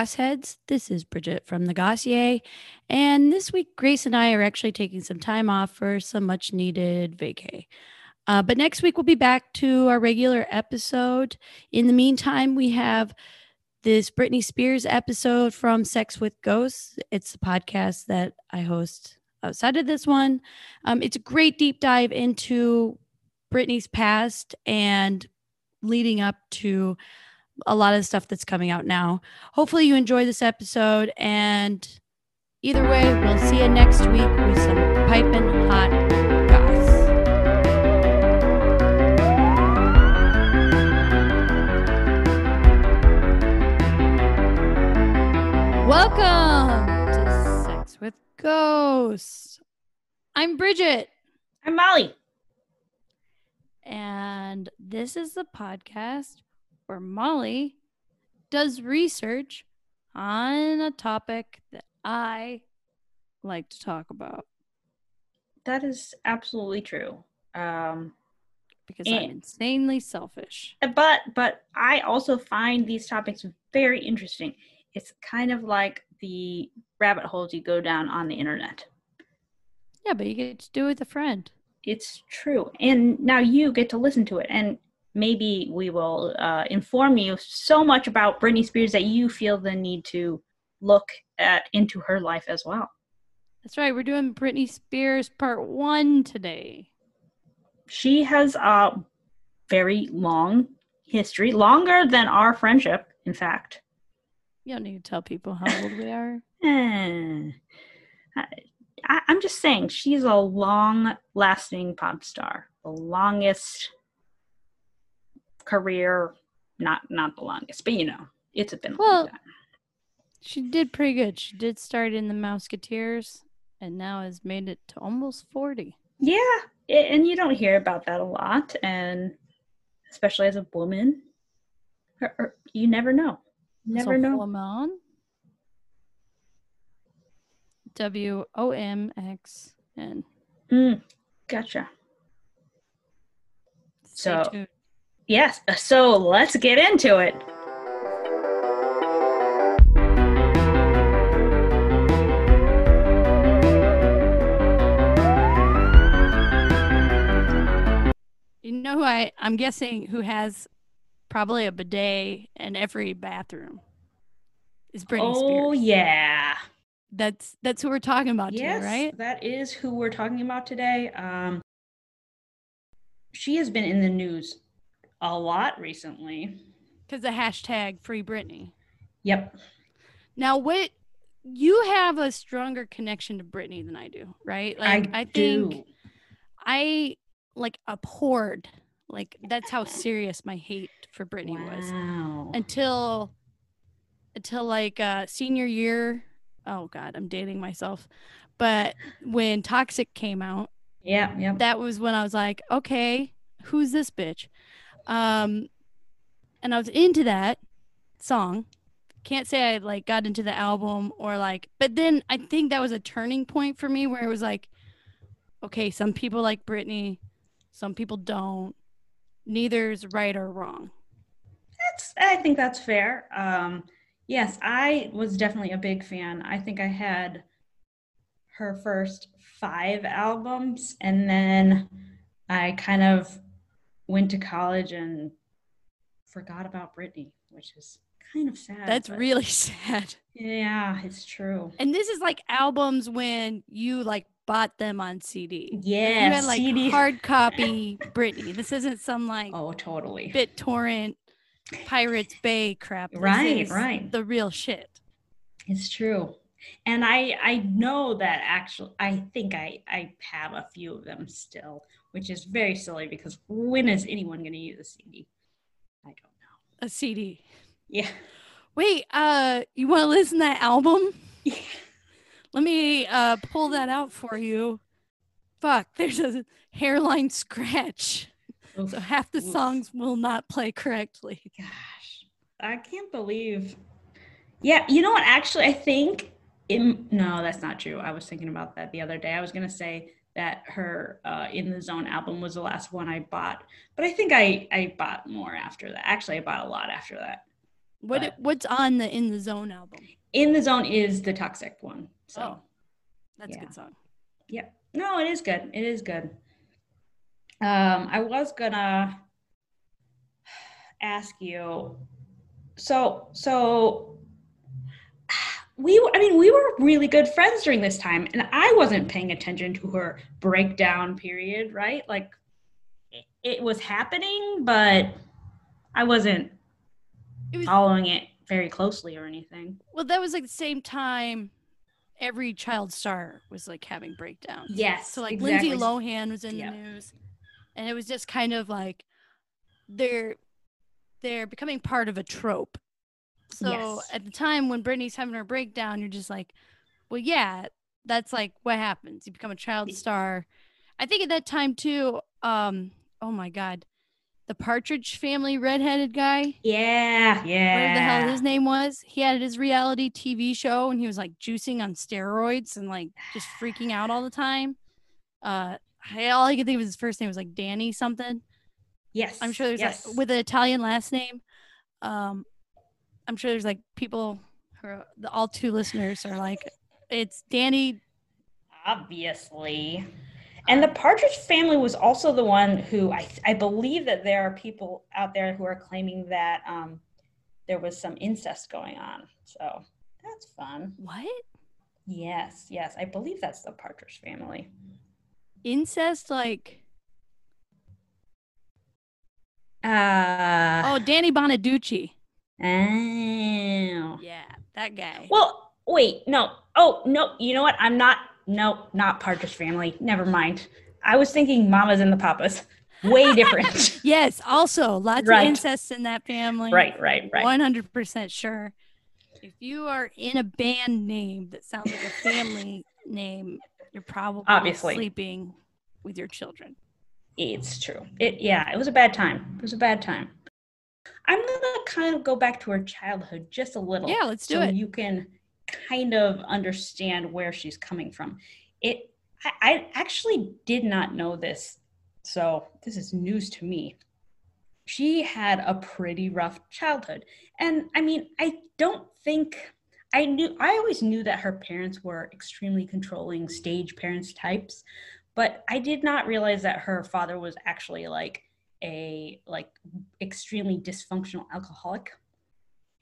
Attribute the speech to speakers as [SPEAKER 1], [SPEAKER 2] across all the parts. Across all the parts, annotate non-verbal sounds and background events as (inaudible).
[SPEAKER 1] Hello, Goss Heads. This is Bridget from the Gossier. And this week, Grace and I are actually taking some time off for some much needed vacay. Uh, but next week, we'll be back to our regular episode. In the meantime, we have this Britney Spears episode from Sex with Ghosts. It's a podcast that I host outside of this one. Um, it's a great deep dive into Britney's past and leading up to a lot of stuff that's coming out now. Hopefully, you enjoy this episode. And either way, we'll see you next week with some piping hot goss. Welcome to Sex with Ghosts. I'm Bridget.
[SPEAKER 2] I'm Molly.
[SPEAKER 1] And this is the podcast where Molly does research on a topic that I like to talk about
[SPEAKER 2] That is absolutely true. Um,
[SPEAKER 1] because I'm insanely selfish.
[SPEAKER 2] but but I also find these topics very interesting. It's kind of like the rabbit holes you go down on the internet.
[SPEAKER 1] Yeah, but you get to do it with a friend.
[SPEAKER 2] It's true, and now you get to listen to it, and maybe we will uh, inform you so much about Britney Spears that you feel the need to look at into her life as well.
[SPEAKER 1] That's right. We're doing Britney Spears part one today.
[SPEAKER 2] She has a very long history, longer than our friendship, in fact.
[SPEAKER 1] You don't need to tell people how old we are. (laughs)
[SPEAKER 2] Eh. I, I- I'm just saying, she's a long lasting pop star. The longest career, not not the longest, but you know, it's been a
[SPEAKER 1] Well-. She did pretty good. She did start in the Mouseketeers and now has made it to almost 40.
[SPEAKER 2] Yeah, and you don't hear about that a lot, and especially as a woman, or, or you never know. Never know.
[SPEAKER 1] Woman. W O M X N.
[SPEAKER 2] Mm, gotcha.
[SPEAKER 1] Stay
[SPEAKER 2] So-
[SPEAKER 1] tuned.
[SPEAKER 2] Yes, so let's get into it.
[SPEAKER 1] You know who I I'm guessing who has probably a bidet in every bathroom is Britney Spears.
[SPEAKER 2] oh yeah.
[SPEAKER 1] That's that's who we're talking about
[SPEAKER 2] yes,
[SPEAKER 1] today, right?
[SPEAKER 2] that is who we're talking about today. Um, she has been in the news a lot recently.
[SPEAKER 1] Because the hashtag free Britney.
[SPEAKER 2] Yep.
[SPEAKER 1] Now what you have a stronger connection to Britney than I do, right? Like I, think
[SPEAKER 2] do.
[SPEAKER 1] I like abhorred like that's how serious my hate for Britney was. Until until like uh senior year oh god i'm dating myself but when toxic came out
[SPEAKER 2] yeah, yep.
[SPEAKER 1] that was when i was like okay who's this bitch um and i was into that song can't say i like got into the album or like but then i think that was a turning point for me where it was like okay some people like britney some people don't neither's right or wrong
[SPEAKER 2] That's I think that's fair. Um, yes, I was definitely a big fan. I think I had her first five albums, and then I kind of went to college and forgot about Britney, which is kind of sad.
[SPEAKER 1] that's really (laughs) sad
[SPEAKER 2] yeah, it's true.
[SPEAKER 1] And this is like albums when you like bought them on CD.
[SPEAKER 2] Yeah,
[SPEAKER 1] you had like
[SPEAKER 2] CD.
[SPEAKER 1] hard copy Britney. This isn't some like
[SPEAKER 2] Oh, totally.
[SPEAKER 1] BitTorrent Pirates Bay crap. This
[SPEAKER 2] Right, right.
[SPEAKER 1] The real shit.
[SPEAKER 2] It's true. And I I know that actually I think I I have a few of them still, which is very silly because when is anyone going to use a CD? I don't know.
[SPEAKER 1] A CD.
[SPEAKER 2] Yeah.
[SPEAKER 1] Wait, uh, you want to listen to that album?
[SPEAKER 2] Yeah.
[SPEAKER 1] Let me uh pull that out for you. Fuck, there's a hairline scratch.
[SPEAKER 2] Oof,
[SPEAKER 1] So half the
[SPEAKER 2] oof.
[SPEAKER 1] songs will not play correctly.
[SPEAKER 2] Gosh, I can't believe. Yeah, you know what? Actually, I think. In, no, that's not true. I was thinking about that the other day. I was gonna say that her uh, "In the Zone" album was the last one I bought, but I think I I bought more after that. Actually, I bought a lot after that.
[SPEAKER 1] What
[SPEAKER 2] But-
[SPEAKER 1] what's on the In the Zone album?
[SPEAKER 2] In the Zone is the toxic one. So
[SPEAKER 1] Oh, that's a good song. Yeah.
[SPEAKER 2] No, it is good. It is good. Um, I was gonna (sighs) ask you. So so we I mean we were really good friends during this time and I wasn't paying attention to her breakdown period, right? Like it, was happening, but I wasn't
[SPEAKER 1] It was
[SPEAKER 2] following it very closely or anything.
[SPEAKER 1] well, that was like the same time every child star was like having breakdowns.
[SPEAKER 2] Yes.
[SPEAKER 1] So like
[SPEAKER 2] exactly.
[SPEAKER 1] Lindsay Lohan was in
[SPEAKER 2] Yep.
[SPEAKER 1] the news, and it was just kind of like they're they're becoming part of a trope. So
[SPEAKER 2] Yes.
[SPEAKER 1] at the time when Britney's having her breakdown, you're just like, well, yeah, that's like what happens. You become a child star. I think at that time too. Um, oh my God, the Partridge Family redheaded guy
[SPEAKER 2] Yeah, yeah.
[SPEAKER 1] whatever the hell his name was. He had his reality TV show and he was like juicing on steroids and like just freaking out all the time. Uh, I, all I could think of his first name was like Danny something.
[SPEAKER 2] Yes.
[SPEAKER 1] I'm sure there's
[SPEAKER 2] yes.
[SPEAKER 1] like with an Italian last name. Um, I'm sure there's like people who are, the all two listeners are like, it's Danny.
[SPEAKER 2] obviously. And the Partridge family was also the one who I, I believe that there are people out there who are claiming that um, there was some incest going on. So that's fun.
[SPEAKER 1] What
[SPEAKER 2] Yes, yes. I believe that's the Partridge family.
[SPEAKER 1] incest? Like
[SPEAKER 2] Uh,
[SPEAKER 1] oh, Danny Bonaducci.
[SPEAKER 2] Oh.
[SPEAKER 1] Yeah, that guy.
[SPEAKER 2] Well, wait, no. Oh, no. You know what? I'm not. No, not Partridge family. Never mind. I was thinking Mamas and the Papas. Way different. (laughs)
[SPEAKER 1] Yes, also lots
[SPEAKER 2] Right.
[SPEAKER 1] of incest in that family.
[SPEAKER 2] right, right, right.
[SPEAKER 1] One hundred percent sure. If you are in a band name that sounds like a family (laughs) name, you're probably
[SPEAKER 2] Obviously.
[SPEAKER 1] sleeping with your children.
[SPEAKER 2] It's true. It yeah, it was a bad time. It was a bad time. I'm gonna kind of go back to her childhood just a little.
[SPEAKER 1] Yeah, let's do
[SPEAKER 2] so
[SPEAKER 1] it.
[SPEAKER 2] you can kind of understand where she's coming from. It I, I actually did not know this, so this is news to me. She had a pretty rough childhood. And I mean, I don't think I knew I always knew that her parents were extremely controlling stage parents types, but I did not realize that her father was actually like a like extremely dysfunctional alcoholic.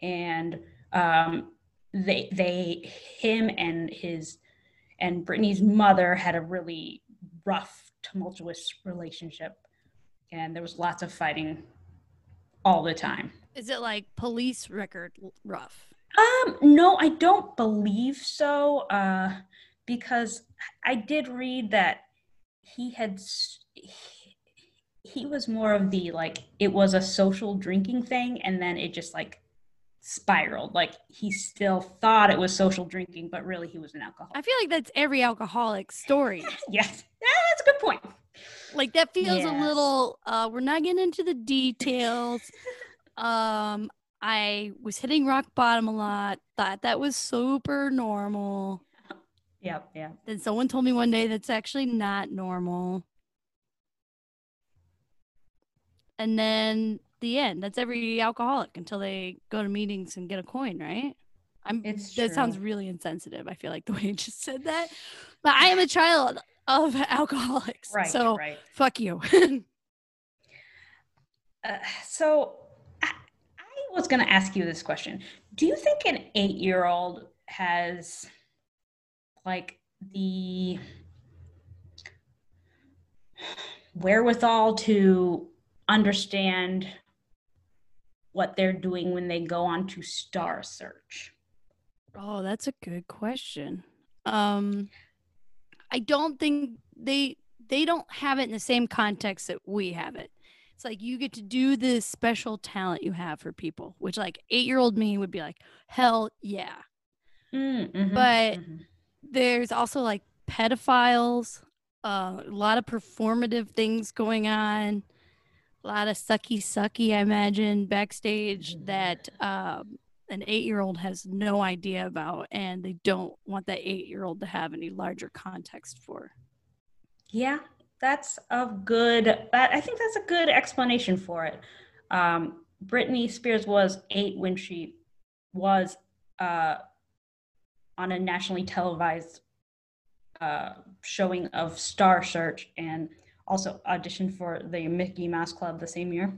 [SPEAKER 2] And um they they him and his and Britney's mother had a really rough, tumultuous relationship. And there was lots of fighting all the time.
[SPEAKER 1] Is it like police record rough?
[SPEAKER 2] Um, no, I don't believe so. Uh, because I did read that he had he, he was more of the like it was a social drinking thing, and then it just like spiraled. Like he still thought it was social drinking, but really he was an alcoholic.
[SPEAKER 1] I feel like that's every alcoholic story. (laughs)
[SPEAKER 2] yes, yeah, that's a good point.
[SPEAKER 1] like that feels a little uh we're not getting into the details. (laughs) um I was hitting rock bottom a lot, thought that was super normal.
[SPEAKER 2] Yep, yeah.
[SPEAKER 1] Then someone told me one day that's actually not normal. And then the end. That's every alcoholic until they go to meetings and get a coin, right? I'm
[SPEAKER 2] It's
[SPEAKER 1] that sounds really insensitive. I feel like (laughs) the way you just said that. But I am a child of (laughs) alcoholics.
[SPEAKER 2] Right,
[SPEAKER 1] so
[SPEAKER 2] right.
[SPEAKER 1] fuck you. (laughs)
[SPEAKER 2] Uh, so I, I was going to ask you this question. Do you think an eight year old has like the wherewithal to understand what they're doing when they go on to Star Search?
[SPEAKER 1] Oh, that's a good question. Um I don't think they they don't have it in the same context that we have it. It's like you get to do this special talent you have for people, which like 8-year-old me would be like, "Hell yeah."
[SPEAKER 2] Mm, mhm,
[SPEAKER 1] But-
[SPEAKER 2] mhm.
[SPEAKER 1] There's also like pedophiles, uh, a lot of performative things going on, a lot of sucky sucky, I imagine, backstage that um, an eight year old has no idea about, and they don't want that eight year old to have any larger context for.
[SPEAKER 2] Yeah, that's a good. That I think that's a good explanation for it. Um, Britney Spears was eight when she was uh, on a nationally televised uh, showing of Star Search and also auditioned for the Mickey Mouse Club the same year.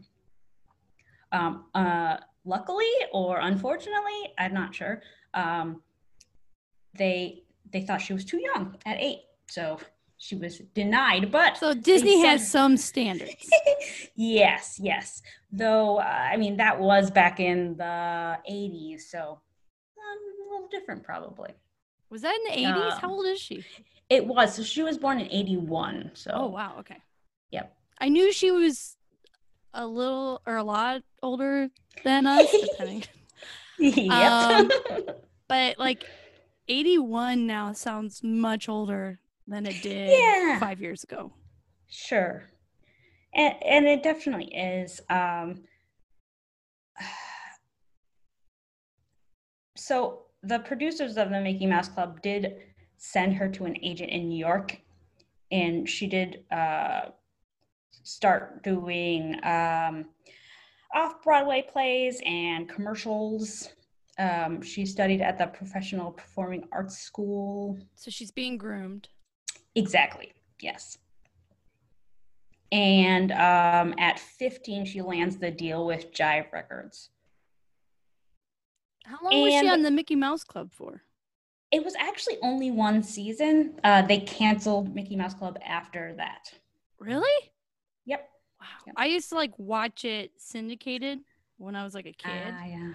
[SPEAKER 2] Um, uh, luckily or unfortunately, I'm not sure. Um, they they thought she was too young at eight, so she was denied. But
[SPEAKER 1] so Disney has some standards. (laughs)
[SPEAKER 2] yes, yes. Though uh, I mean that was back in the '80s, so um, a little different probably.
[SPEAKER 1] Was that in the 80s? Um, How old is she?
[SPEAKER 2] It was. So she was born in 81. So
[SPEAKER 1] Oh wow, okay.
[SPEAKER 2] Yep.
[SPEAKER 1] I knew she was a little or a lot older than us, (laughs) depending.
[SPEAKER 2] yep.
[SPEAKER 1] Um, (laughs) but like 81 now sounds much older than it did yeah. five years ago.
[SPEAKER 2] Sure. And, and it definitely is. Um, (sighs) so the producers of the Mickey Mouse Club did send her to an agent in New York, and she did uh, start doing um, off Broadway plays and commercials. Um, she studied at the Professional Performing Arts School.
[SPEAKER 1] So she's being groomed.
[SPEAKER 2] Exactly, yes. And um, at 15, she lands the deal with Jive Records.
[SPEAKER 1] How long and was she on the Mickey Mouse Club for?
[SPEAKER 2] It was actually only one season. Uh, they canceled Mickey Mouse Club after that.
[SPEAKER 1] Really?
[SPEAKER 2] Yep.
[SPEAKER 1] Wow. Yep. I used to like watch it syndicated when I was like a kid.
[SPEAKER 2] Ah, yeah.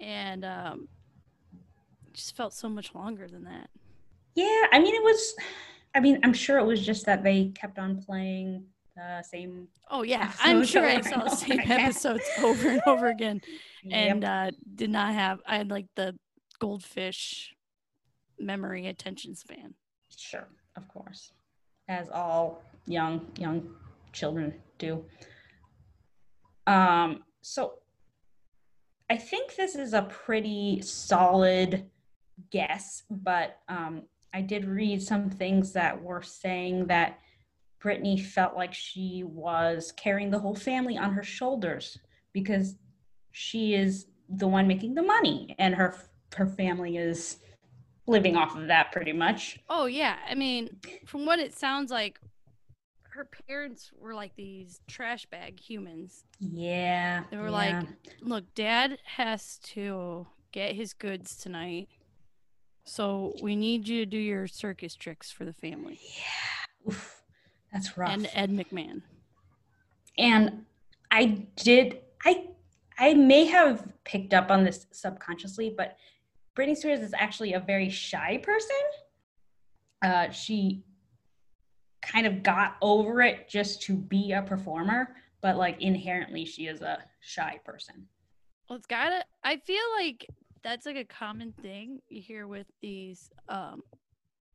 [SPEAKER 1] And um, just felt so much longer than that.
[SPEAKER 2] Yeah, I mean, it was. I mean, I'm sure it was just that they kept on playing the same.
[SPEAKER 1] Oh yeah, I'm sure I saw the same (laughs) episodes over and over again, and yep. uh, did not have. I had like the goldfish memory attention span.
[SPEAKER 2] Sure, of course, as all young young children do. Um, so I think this is a pretty solid guess, but um, I did read some things that were saying that Britney felt like she was carrying the whole family on her shoulders because she is the one making the money and her her family is living off of that pretty much.
[SPEAKER 1] Oh yeah, I mean, from what it sounds like her parents were like these trash bag humans.
[SPEAKER 2] Yeah.
[SPEAKER 1] They were
[SPEAKER 2] yeah.
[SPEAKER 1] like, "Look, dad has to get his goods tonight so we need you to do your circus tricks for the family.
[SPEAKER 2] Yeah. Oof, that's rough.
[SPEAKER 1] And Ed McMahon.
[SPEAKER 2] And I did I I may have picked up on this subconsciously, but Britney Spears is actually a very shy person. Uh, she kind of got over it just to be a performer, but like inherently she is a shy person.
[SPEAKER 1] Well, it's gotta. I feel like that's like a common thing you hear with these um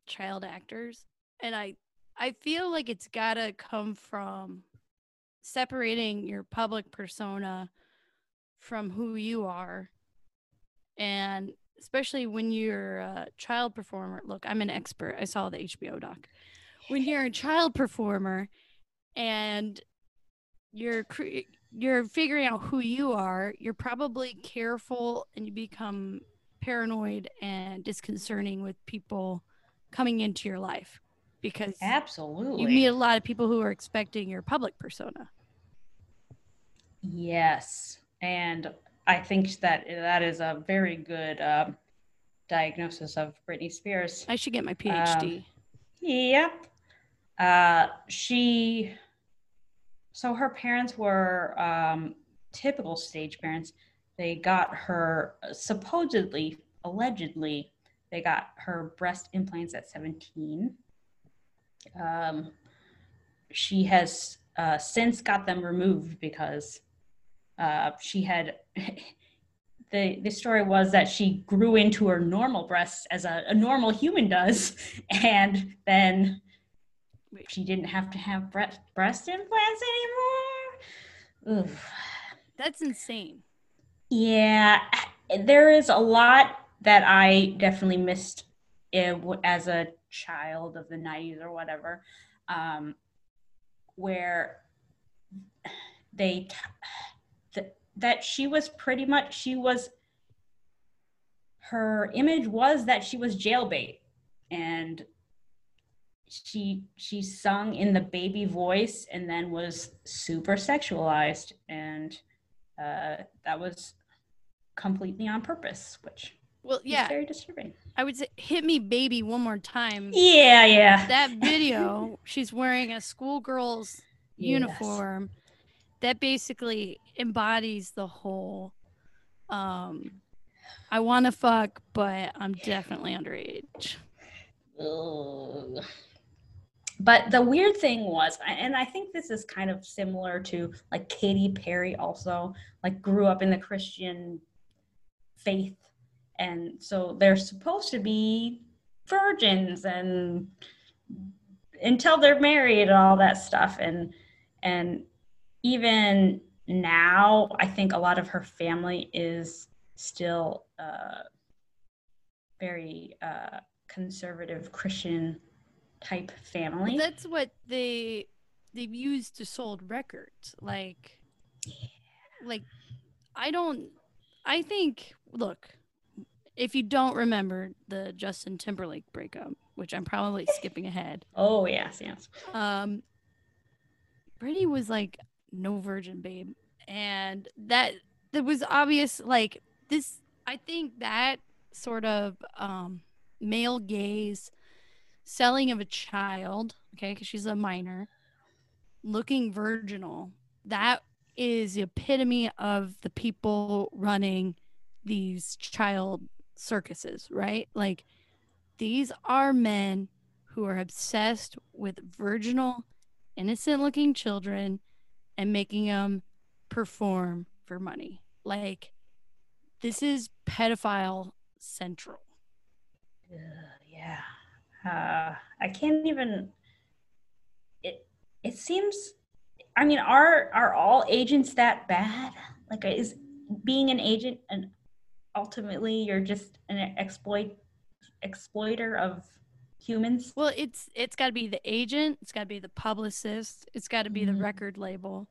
[SPEAKER 1] child actors and i i feel like it's gotta come from separating your public persona from who you are. And especially when you're a child performer look i'm an expert. I saw the hbo doc. When you're a child performer and you're cre- you're figuring out who you are, you're probably careful and you become paranoid and disconcerting with people coming into your life because
[SPEAKER 2] absolutely
[SPEAKER 1] you meet a lot of people who are expecting your public persona.
[SPEAKER 2] Yes, and I think that that is a very good um, diagnosis of Britney Spears.
[SPEAKER 1] I should get my PhD. Um,
[SPEAKER 2] yep. Uh, she so her parents were um, typical stage parents. They got her supposedly, allegedly, they got her breast implants at 17. Um, she has uh, since got them removed because uh, she had. (laughs) the the story was that she grew into her normal breasts as a, a normal human does, (laughs) and then she didn't have to have breast breast implants anymore. Oof.
[SPEAKER 1] That's insane.
[SPEAKER 2] Yeah, there is a lot that I definitely missed as a child of the 90s or whatever, um, where they, th- that she was pretty much she was her image was that she was jailbait. And she she sung in the baby voice and then was super sexualized and uh, that was completely on purpose which
[SPEAKER 1] well yeah
[SPEAKER 2] very disturbing
[SPEAKER 1] i would say hit me baby one more time
[SPEAKER 2] yeah yeah
[SPEAKER 1] that (laughs) video she's wearing a schoolgirl's yes. uniform that basically embodies the whole um I want to fuck, but I'm definitely underage.
[SPEAKER 2] Ugh. But the weird thing was, and I think this is kind of similar to like Katy Perry also, like grew up in the Christian faith. And so they're supposed to be virgins and until they're married and all that stuff. And and even now, I think a lot of her family is still uh, very uh, conservative Christian type family.
[SPEAKER 1] That's what they they've used to sold records. Like, like I don't. I think. Look, if you don't remember the Justin Timberlake breakup, which I'm probably skipping ahead.
[SPEAKER 2] Oh yes, yes.
[SPEAKER 1] Um, Britney was like no virgin babe, and that that was obvious. Like this I think that sort of um, male gaze selling of a child, okay, because she's a minor, looking virginal, that is the epitome of the people running these child circuses, right? Like these are men who are obsessed with virginal, innocent looking children and making them perform for money. Like this is pedophile central.
[SPEAKER 2] Uh, yeah. Uh, I can't even. It it seems. I mean, are are all agents that bad? Like, is being an agent and ultimately you're just an exploit exploiter of humans?
[SPEAKER 1] Well, it's it's got to be the agent. It's got to be the publicist. It's got to be mm-hmm. the record label.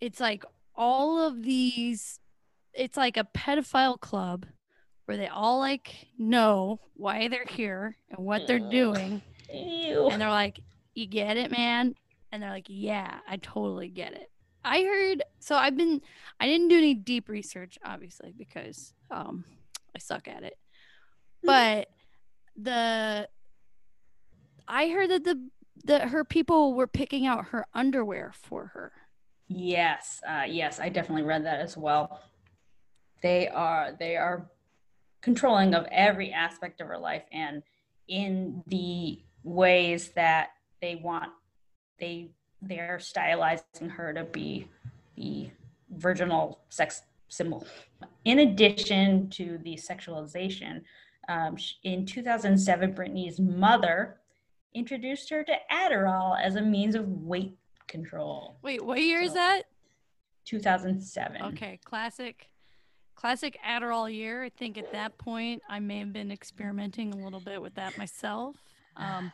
[SPEAKER 1] It's like all of these it's like a pedophile club where they all like know why they're here and what they're doing.
[SPEAKER 2] Ew.
[SPEAKER 1] And they're like, "You get it, man?" And they're like, "Yeah, I totally get it." I heard so I've been I didn't do any deep research obviously because um I suck at it. Mm-hmm. But the I heard that the that her people were picking out her underwear for her.
[SPEAKER 2] Yes, uh, yes, I definitely read that as well they are they are controlling of every aspect of her life and in the ways that they want they they're stylizing her to be the virginal sex symbol in addition to the sexualization um, in 2007 britney's mother introduced her to adderall as a means of weight control
[SPEAKER 1] wait what year so, is that
[SPEAKER 2] 2007
[SPEAKER 1] okay classic classic Adderall year. I think at that point I may have been experimenting a little bit with that myself. Um,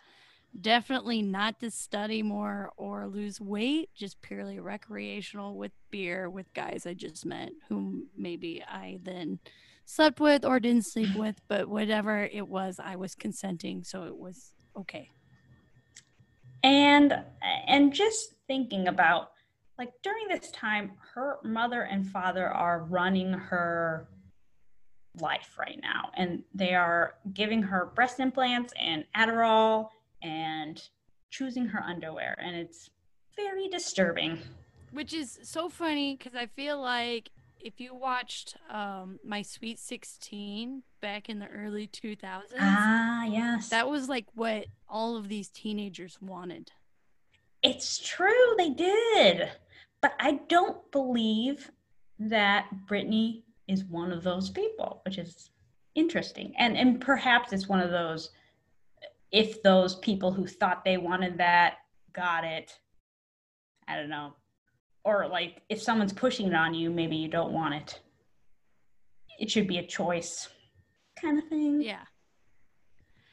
[SPEAKER 1] definitely not to study more or lose weight, just purely recreational with beer with guys I just met whom maybe I then slept with or didn't sleep with, but whatever it was, I was consenting, so it was okay.
[SPEAKER 2] And and just thinking about like during this time, her mother and father are running her life right now, and they are giving her breast implants and Adderall and choosing her underwear, and it's very disturbing.
[SPEAKER 1] Which is so funny because I feel like if you watched um, my Sweet 16 back in the early 2000s,
[SPEAKER 2] ah, yes,
[SPEAKER 1] that was like what all of these teenagers wanted.
[SPEAKER 2] It's true, they did. But I don't believe that Britney is one of those people, which is interesting. And and perhaps it's one of those if those people who thought they wanted that got it. I don't know. Or like if someone's pushing it on you, maybe you don't want it. It should be a choice kind of thing.
[SPEAKER 1] Yeah.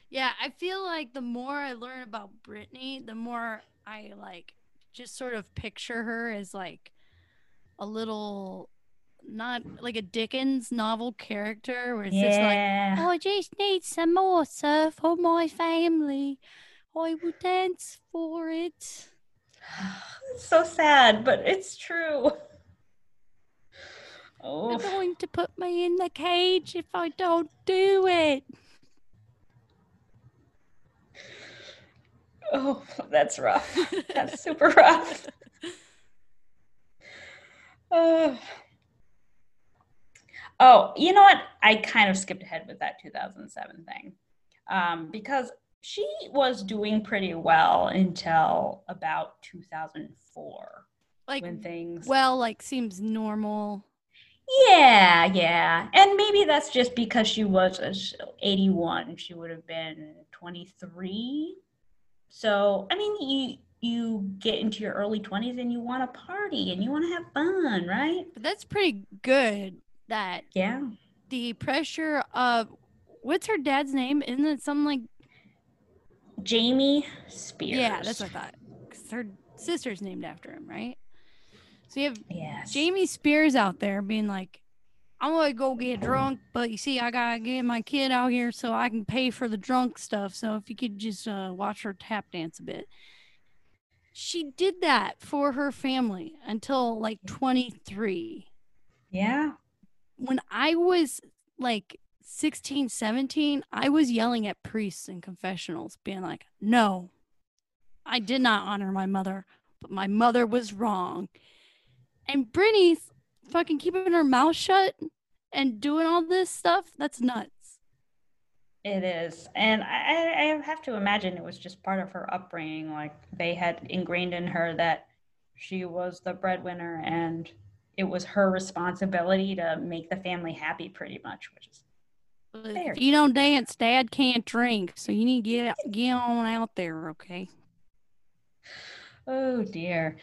[SPEAKER 1] Yeah, I feel like the more I learn about Britney, the more I like just sort of picture her as like a little not like a Dickens novel character where it's
[SPEAKER 2] yeah.
[SPEAKER 1] just like, I just need some more, sir, for my family. I will dance for it. (sighs)
[SPEAKER 2] it's so sad, but it's true. Oh.
[SPEAKER 1] They're going to put me in the cage if I don't do it. (sighs)
[SPEAKER 2] Oh, that's rough. (laughs) That's super rough. Uh, (laughs) oh, you know what? I kind of skipped ahead with that 2007 thing um, because she was doing pretty well until about 2004.
[SPEAKER 1] Like
[SPEAKER 2] when things
[SPEAKER 1] well, like seems normal.
[SPEAKER 2] Yeah, yeah. And maybe that's just because she was 81. She would have been 23. So, I mean, you you get into your early 20s and you want to party and you want to have fun, right?
[SPEAKER 1] But that's pretty good that
[SPEAKER 2] Yeah.
[SPEAKER 1] the pressure of what's her dad's name? Isn't it something like
[SPEAKER 2] Jamie Spears.
[SPEAKER 1] Yeah, that's what I thought. 'Cause her sister's named after him, right? So you have
[SPEAKER 2] Yes.
[SPEAKER 1] Jamie Spears out there being like, I'm gonna go get drunk, but you see, I gotta get my kid out here so I can pay for the drunk stuff. So if you could just uh, watch her tap dance a bit. She did that for her family until like 23.
[SPEAKER 2] Yeah.
[SPEAKER 1] When I was like 16, 17, I was yelling at priests and confessionals, being like, no, I did not honor my mother, but my mother was wrong. And Britney's fucking keeping her mouth shut and doing all this stuff. That's nuts.
[SPEAKER 2] It is. And I, I have to imagine it was just part of her upbringing. Like they had ingrained in her that she was the breadwinner and it was her responsibility to make the family happy pretty much, which is Fair.
[SPEAKER 1] If you don't dance, dad can't drink. So you need to get get on out there, okay?
[SPEAKER 2] oh dear.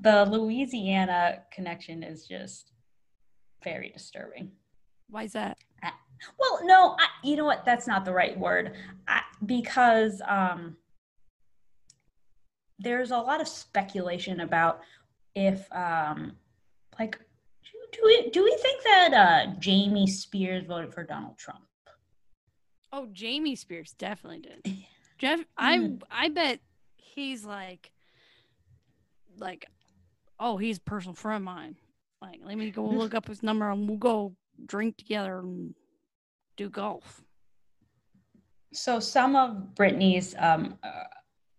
[SPEAKER 2] The Louisiana connection is just very disturbing.
[SPEAKER 1] Why is that?
[SPEAKER 2] Well, no, I, you know what? That's not the right word. I, because um, there's a lot of speculation about if, um, like, do, do we do we think that uh, Jamie Spears voted for Donald Trump?
[SPEAKER 1] Oh, Jamie Spears definitely did. (laughs) Jeff, I
[SPEAKER 2] Mm.
[SPEAKER 1] I bet he's like, like, oh, he's a personal friend of mine. Like, let me go (laughs) look up his number and we'll go drink together and do golf.
[SPEAKER 2] So some of Britney's um, uh,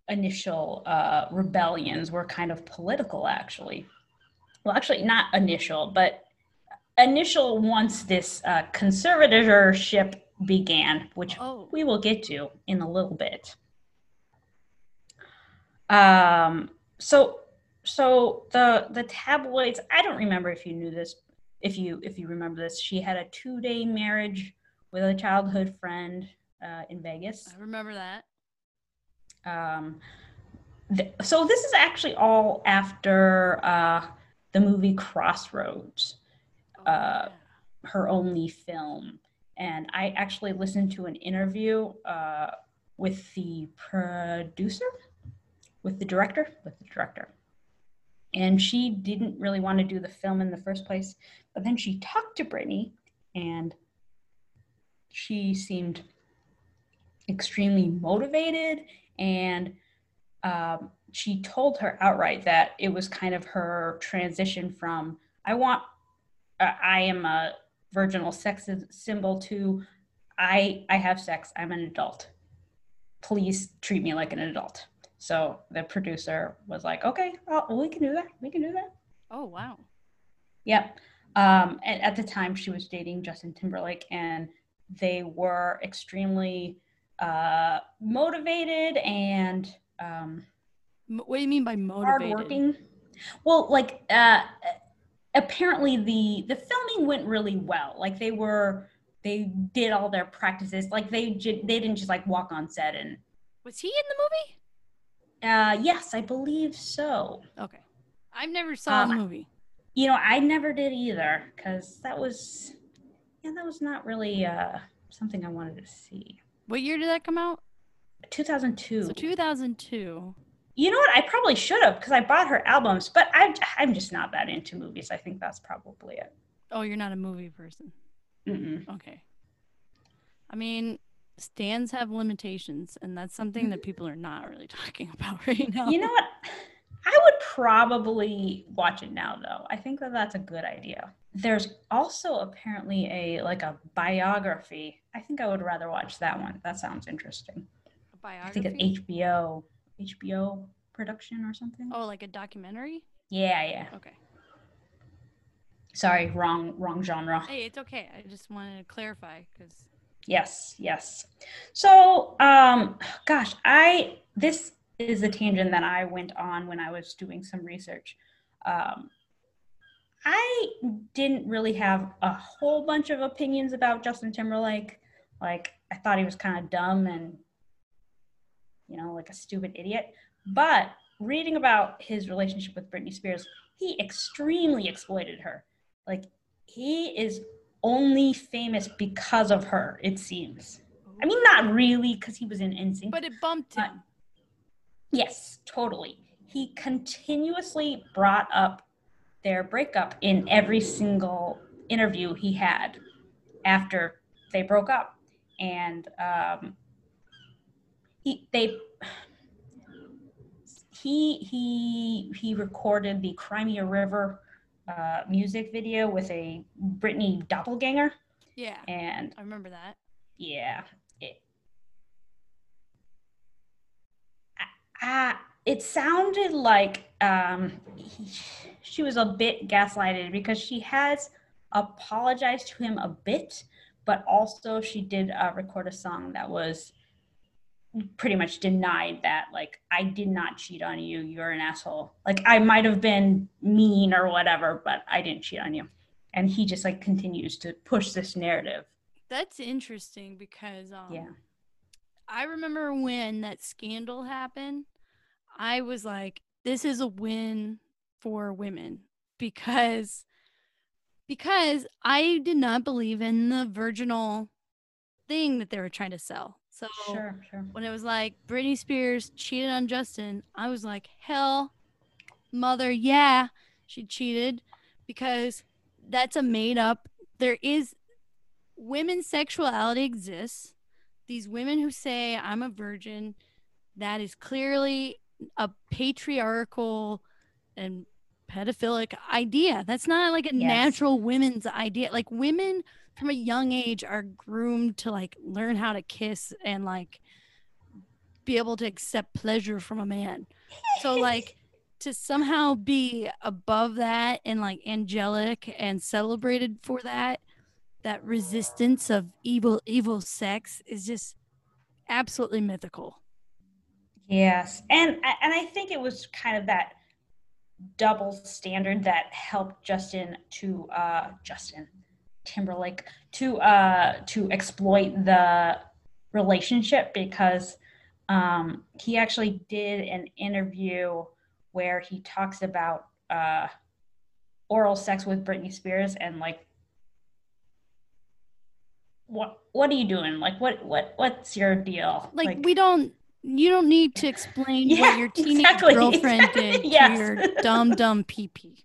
[SPEAKER 2] initial uh, rebellions were kind of political, actually. Well, actually, not initial, but initial once this uh, conservatorship began, which
[SPEAKER 1] Oh,
[SPEAKER 2] we will get to in a little bit. Um, so, so the the tabloids. I don't remember if you knew this. If you if you remember this, she had a two day marriage with a childhood friend uh, in Vegas.
[SPEAKER 1] I remember that.
[SPEAKER 2] Um, th- so this is actually all after uh, the movie Crossroads,
[SPEAKER 1] Oh,
[SPEAKER 2] Uh, her only film. And I actually listened to an interview uh, with the producer, with the director, with the director. And she didn't really want to do the film in the first place. But then she talked to Britney, and she seemed extremely motivated. And um, she told her outright that it was kind of her transition from, I want, uh, I am a virginal sex symbol to I I have sex. I'm an adult. Please treat me like an adult. So the producer was like, okay, well, we can do that. We can do that.
[SPEAKER 1] Oh, wow.
[SPEAKER 2] Yep. Um, and at the time, she was dating Justin Timberlake, and they were extremely uh, motivated and um,
[SPEAKER 1] What do you mean by motivated?
[SPEAKER 2] hardworking. Well, like uh, apparently the the filming went really well. Like they were they did all their practices. Like they they didn't just like walk on set and
[SPEAKER 1] Was he in the movie?
[SPEAKER 2] uh, yes, I believe so.
[SPEAKER 1] Okay. I've never saw the
[SPEAKER 2] Um,
[SPEAKER 1] movie.
[SPEAKER 2] You know, I never did either because that was yeah that was not really uh, something I wanted to see.
[SPEAKER 1] What year did that come out?
[SPEAKER 2] 2002.
[SPEAKER 1] So 2002.
[SPEAKER 2] You know what? I probably should have because I bought her albums, but I, I'm just not that into movies. I think that's probably it.
[SPEAKER 1] Oh, you're not a movie person.
[SPEAKER 2] Mm-mm.
[SPEAKER 1] Okay. I mean, stands have limitations, and that's something that people are not really (laughs) talking about right now.
[SPEAKER 2] You know what? I would probably watch it now, though. I think that that's a good idea. There's also apparently a like a biography. I think I would rather watch that one. That sounds interesting.
[SPEAKER 1] A biography?
[SPEAKER 2] I think it's HBO, HBO production or something.
[SPEAKER 1] Oh, like a documentary?
[SPEAKER 2] Yeah, yeah.
[SPEAKER 1] Okay.
[SPEAKER 2] Sorry, wrong, wrong genre.
[SPEAKER 1] Hey, it's okay. I just wanted to clarify because
[SPEAKER 2] Yes, yes. So, um, gosh, I this is a tangent that I went on when I was doing some research. Um, I didn't really have a whole bunch of opinions about Justin Timberlake. Like, I thought he was kind of dumb and, you know, like a stupid idiot. But reading about his relationship with Britney Spears, he extremely exploited her. Like, he is only famous because of her, it seems. I mean, not really, because he was in NSYNC.
[SPEAKER 1] but it bumped
[SPEAKER 2] Uh,
[SPEAKER 1] him.
[SPEAKER 2] Yes, totally. He continuously brought up their breakup in every single interview he had after they broke up, and um, he they he he he recorded the Cry Me a River uh, music video with a Britney doppelganger,
[SPEAKER 1] yeah,
[SPEAKER 2] and
[SPEAKER 1] I remember that.
[SPEAKER 2] yeah. It uh, it sounded like um he, she was a bit gaslighted because she has apologized to him a bit but also she did uh, record a song that was pretty much denied that like i did not cheat on you. You're an asshole. Like i might have been mean or whatever but i didn't cheat on you. And he just like continues to push this narrative.
[SPEAKER 1] That's interesting because um,
[SPEAKER 2] yeah.
[SPEAKER 1] I remember when that scandal happened, I was like, this is a win for women. Because because I did not believe in the virginal thing that they were trying to sell. So
[SPEAKER 2] sure sure
[SPEAKER 1] when it was like Britney Spears cheated on Justin, I was like, hell, mother, yeah, she cheated because that's a made up. There is women's sexuality exists. These women who say I'm a virgin, that is clearly a patriarchal and pedophilic idea. That's not like a
[SPEAKER 2] Yes.
[SPEAKER 1] natural women's idea. Like women from a young age are groomed to like learn how to kiss and like be able to accept pleasure from a man. So like to somehow be above that and like angelic and celebrated for that that resistance of evil evil sex is just absolutely mythical.
[SPEAKER 2] Yes, and and I think it was kind of that double standard that helped Justin to uh, Justin Timberlake to uh, to exploit the relationship because um, he actually did an interview where he talks about uh, oral sex with Britney Spears and like what what are you doing like what what what's your deal
[SPEAKER 1] Like, we don't you don't need to (laughs) explain
[SPEAKER 2] Yeah,
[SPEAKER 1] what your teenage
[SPEAKER 2] exactly,
[SPEAKER 1] girlfriend
[SPEAKER 2] exactly,
[SPEAKER 1] did (laughs)
[SPEAKER 2] yes.
[SPEAKER 1] to your dumb dumb pee pee.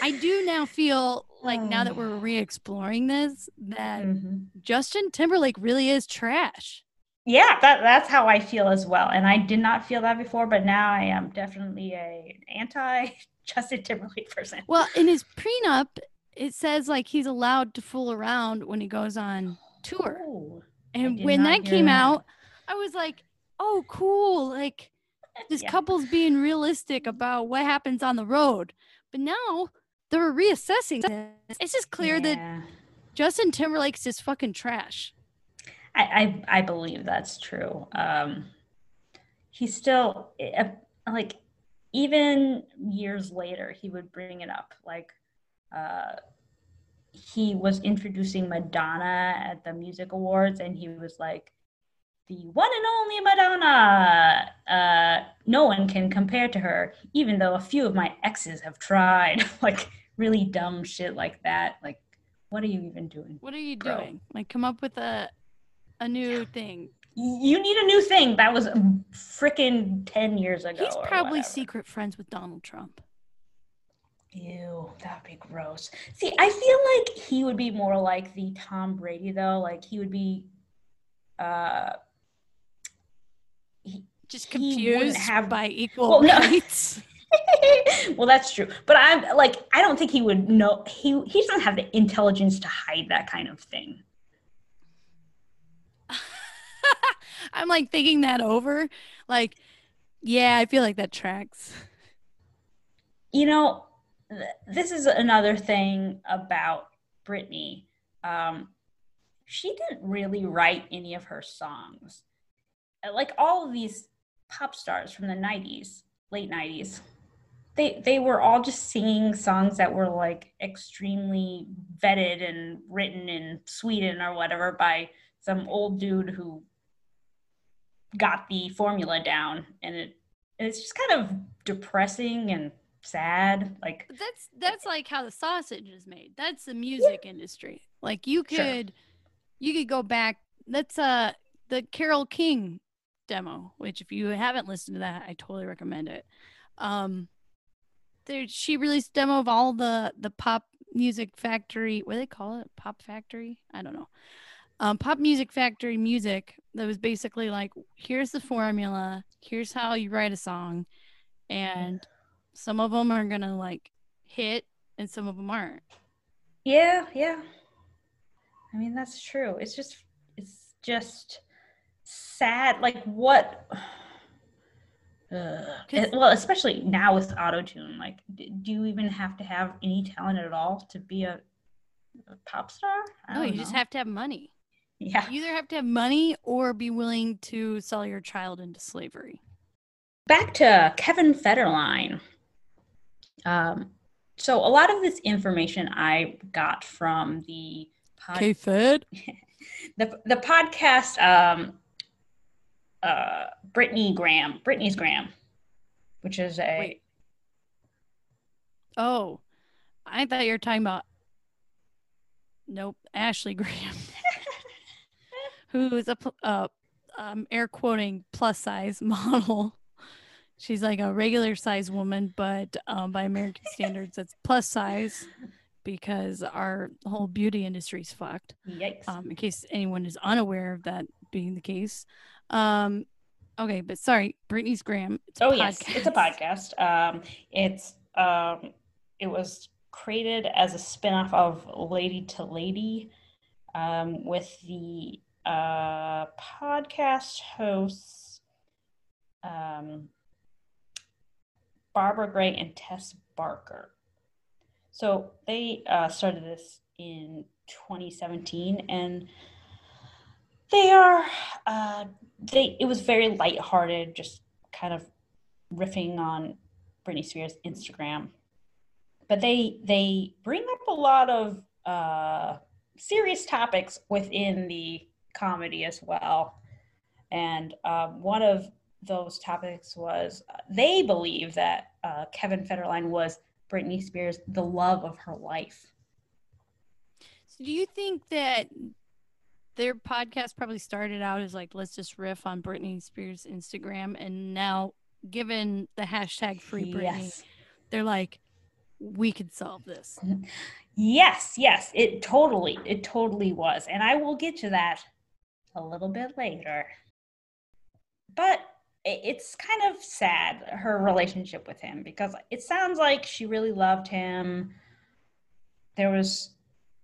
[SPEAKER 1] I do now feel like now that we're re-exploring this that
[SPEAKER 2] Mhm.
[SPEAKER 1] Justin Timberlake really is trash.
[SPEAKER 2] Yeah, that that's how I feel as well. And I did not feel that before, but now I am definitely a anti Justin (laughs) Timberlake person.
[SPEAKER 1] Well, in his prenup, it says like he's allowed to fool around when he goes on tour.
[SPEAKER 2] Oh,
[SPEAKER 1] And when that came
[SPEAKER 2] that.
[SPEAKER 1] out, I was like, "Oh, cool! Like (laughs) this
[SPEAKER 2] Yeah.
[SPEAKER 1] couple's being realistic about what happens on the road." But now they're reassessing this. It's just clear that
[SPEAKER 2] Yeah.
[SPEAKER 1] Justin Timberlake's just fucking trash.
[SPEAKER 2] I, I I believe that's true. Um, he's still uh, like even years later he would bring it up. Like uh, he was introducing Madonna at the music awards, and he was like, "The one and only Madonna. Uh, no one can compare to her, even though a few of my exes have tried." (laughs) like really dumb shit like that. Like, what are you even doing?
[SPEAKER 1] What are you
[SPEAKER 2] Bro.
[SPEAKER 1] doing? Like, come up with a a new thing.
[SPEAKER 2] you need a new thing that was freaking 10 years ago
[SPEAKER 1] He's probably
[SPEAKER 2] whatever.
[SPEAKER 1] secret friends with Donald Trump.
[SPEAKER 2] Ew, that'd be gross. See, I feel like he would be more like the Tom Brady though. Like he would be uh
[SPEAKER 1] Just confused
[SPEAKER 2] have-
[SPEAKER 1] by equal
[SPEAKER 2] Well, no.
[SPEAKER 1] rights. (laughs)
[SPEAKER 2] well, that's true. But I'm like, I don't think he would know. He he doesn't have the intelligence to hide that kind of thing. (laughs)
[SPEAKER 1] I'm like thinking that over. Like, yeah, I feel like that tracks.
[SPEAKER 2] You know, th- this is another thing about Britney. Um, she didn't really write any of her songs. Like all of these pop stars from the '90s, late '90s, they they were all just singing songs that were like extremely vetted and written in Sweden or whatever by some old dude who got the formula down and it it's just kind of depressing and sad like
[SPEAKER 1] That's that's like how the sausage is made. That's the music industry. Like you
[SPEAKER 2] Sure.
[SPEAKER 1] could you could go back. That's uh the Carole King demo, which if you haven't listened to that, I totally recommend it. Um there she released demo of all the the pop music factory what do they call it? Pop factory? I don't know. Um pop music factory music that was basically like here's the formula, here's how you write a song and some of them are gonna like hit and some of them aren't
[SPEAKER 2] yeah yeah i mean that's true it's just it's just sad like what (sighs) Eh, well especially now with auto-tune like d- do you even have to have any talent at all to be a, a pop star?
[SPEAKER 1] No you
[SPEAKER 2] don't
[SPEAKER 1] just have to have money.
[SPEAKER 2] Yeah.
[SPEAKER 1] You either have to have money or be willing to sell your child into slavery.
[SPEAKER 2] Back to Kevin Federline. Um, so a lot of this information I got from the pod-
[SPEAKER 1] fed? (laughs)
[SPEAKER 2] The the podcast um, uh, Britney Gram, Britney's Gram, which is a
[SPEAKER 1] Wait. oh i thought you were talking about nope ashley graham (laughs) who is a uh, um, air quoting plus size (laughs) model she's like a regular size woman but um, by american standards that's plus size because our whole beauty industry is fucked
[SPEAKER 2] yikes.
[SPEAKER 1] um, in case anyone is unaware of that being the case um, okay but sorry britney's gram it's a
[SPEAKER 2] oh yes, it's a podcast. Um, it's um, it was created as a spinoff of Lady to Lady, um, with the uh, podcast hosts um, Barbara Gray and Tess Barker. So they uh, started this in 2017, and they are uh, they. It was very lighthearted, just kind of riffing on Britney Spears' Instagram. But they they bring up a lot of uh, serious topics within the comedy as well. And um, one of those topics was uh, they believe that uh, Kevin Federline was Britney Spears, the love of her life.
[SPEAKER 1] So do you think that their podcast probably started out as like let's just riff on Britney Spears Instagram and now given the hashtag free Britney
[SPEAKER 2] Yes.
[SPEAKER 1] they're like we could solve this.
[SPEAKER 2] Yes, yes, it totally, it totally was. And I will get to that a little bit later. But it's kind of sad, her relationship with him, because it sounds like she really loved him. There was,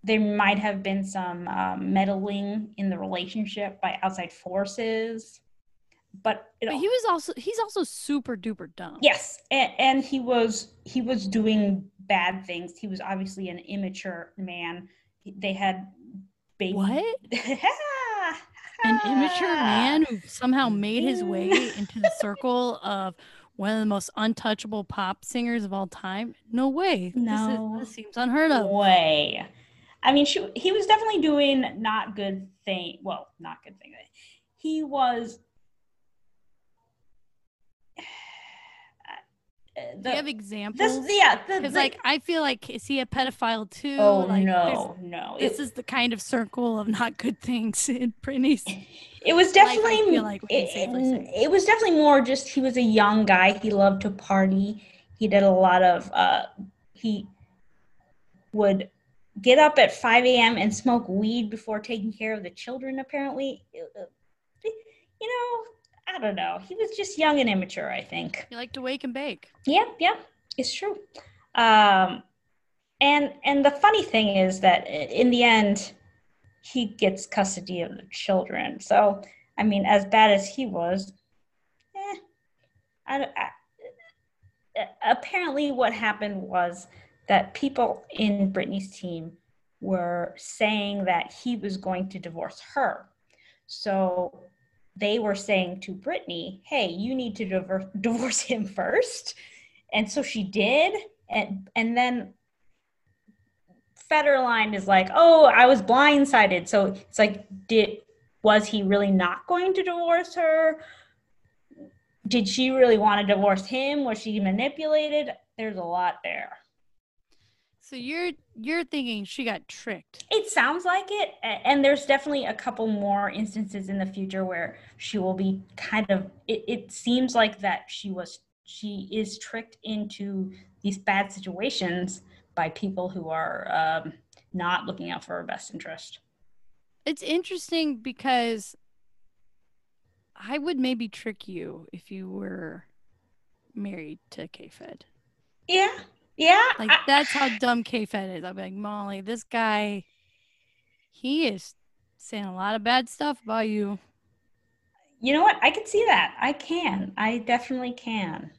[SPEAKER 2] there might have been some um, meddling in the relationship by outside forces. But
[SPEAKER 1] But he was also he's also super duper dumb.
[SPEAKER 2] Yes, and, and he was he was doing bad things. He was obviously an immature man. They had baby.
[SPEAKER 1] What? (laughs) An immature man who somehow made his way (laughs) into the circle of one of the most untouchable pop singers of all time. No way. This,
[SPEAKER 2] No.
[SPEAKER 1] is, this seems unheard of.
[SPEAKER 2] No way. I mean, she, he was definitely doing not good thing. Well, not good thing. He was. (sighs)
[SPEAKER 1] Do you have examples?
[SPEAKER 2] this, yeah, the,
[SPEAKER 1] Because like I feel like is he a pedophile too?
[SPEAKER 2] oh
[SPEAKER 1] like,
[SPEAKER 2] no, no,
[SPEAKER 1] This,
[SPEAKER 2] it,
[SPEAKER 1] is the kind of circle of not good things (laughs) in Britney's. (laughs)
[SPEAKER 2] it was definitely.
[SPEAKER 1] like
[SPEAKER 2] it, it- it was definitely more just he was a young guy. He loved to party. He did a lot of. uh he would get up at 5 a.m. and smoke weed before taking care of the children, apparently. You know, I don't know. He was just young and immature, I think.
[SPEAKER 1] You like to wake and bake.
[SPEAKER 2] Yeah, yeah, it's true. Um, and and the funny thing is that in the end, he gets custody of the children. So, I mean, as bad as he was, eh, I, I, apparently what happened was that people in Britney's team were saying that he was going to divorce her. So they were saying to Britney, hey, you need to divorce, (laughs) divorce him first. And so she did. And, and then Federline is like, oh, I was blindsided. So it's like, did was he really not going to divorce her? Did she really want to divorce him? Was she manipulated? There's a lot there.
[SPEAKER 1] So you're you're thinking she got tricked.
[SPEAKER 2] It sounds like it, and there's definitely a couple more instances in the future where she will be kind of. It, it seems like that she was she is tricked into these bad situations by people who are um, not looking out for her best interest.
[SPEAKER 1] It's interesting because I would maybe trick you if you were married to K-Fed.
[SPEAKER 2] Yeah, yeah.
[SPEAKER 1] Like that's how dumb K-Fed is. I'll be like, Molly, this guy, he is saying a lot of bad stuff about you.
[SPEAKER 2] You know what? I can see that. I can. I definitely can.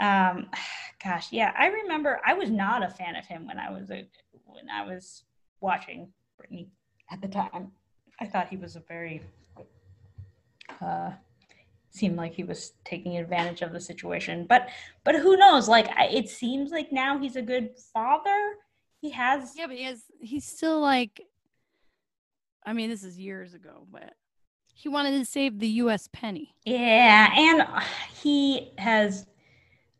[SPEAKER 2] Um, (sighs) gosh, yeah. I remember I was not a fan of him when I was a when I was watching Britney at the time. I thought he was a very uh, seemed like he was taking advantage of the situation. But but who knows? Like it seems like now he's a good father. He has
[SPEAKER 1] yeah, but he has he's still like. I mean, this is years ago, but he wanted to save the U.S. penny.
[SPEAKER 2] Yeah, and he has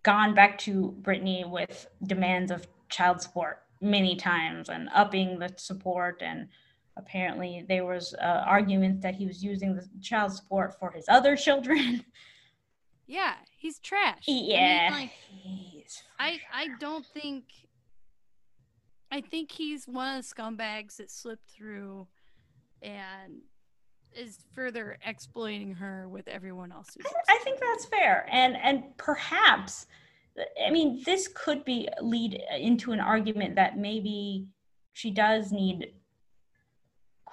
[SPEAKER 2] gone back to Britney with demands of child support many times and upping the support and apparently there was uh, argument that he was using the child support for his other children. (laughs)
[SPEAKER 1] Yeah he's trash.
[SPEAKER 2] Yeah
[SPEAKER 1] I, mean, like, I i don't think i think he's one of the scumbags that slipped through and is further exploiting her with everyone else
[SPEAKER 2] I, I think that's fair. And and perhaps i mean this could be lead into an argument that maybe she does need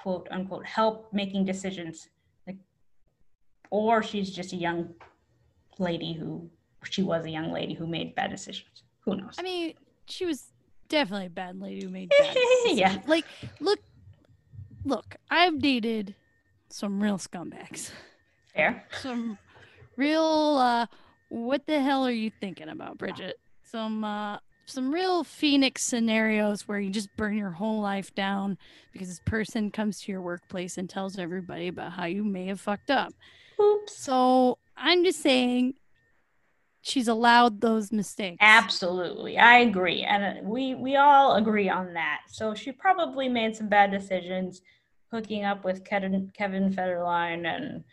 [SPEAKER 2] quote unquote help making decisions. Like or she's just a young lady who she was a young lady who made bad decisions. Who knows?
[SPEAKER 1] I mean she was definitely a bad lady who made (laughs) bad decisions. yeah. Like look look i've dated some real scumbags.
[SPEAKER 2] Fair.
[SPEAKER 1] Some real uh what the hell are you thinking about bridget? Some uh some real phoenix scenarios where you just burn your whole life down because this person comes to your workplace and tells everybody about how you may have fucked up.
[SPEAKER 2] Oops.
[SPEAKER 1] So I'm just saying she's allowed those mistakes.
[SPEAKER 2] Absolutely. I agree. And uh, we we all agree on that. So she probably made some bad decisions hooking up with Kevin Kevin Federline and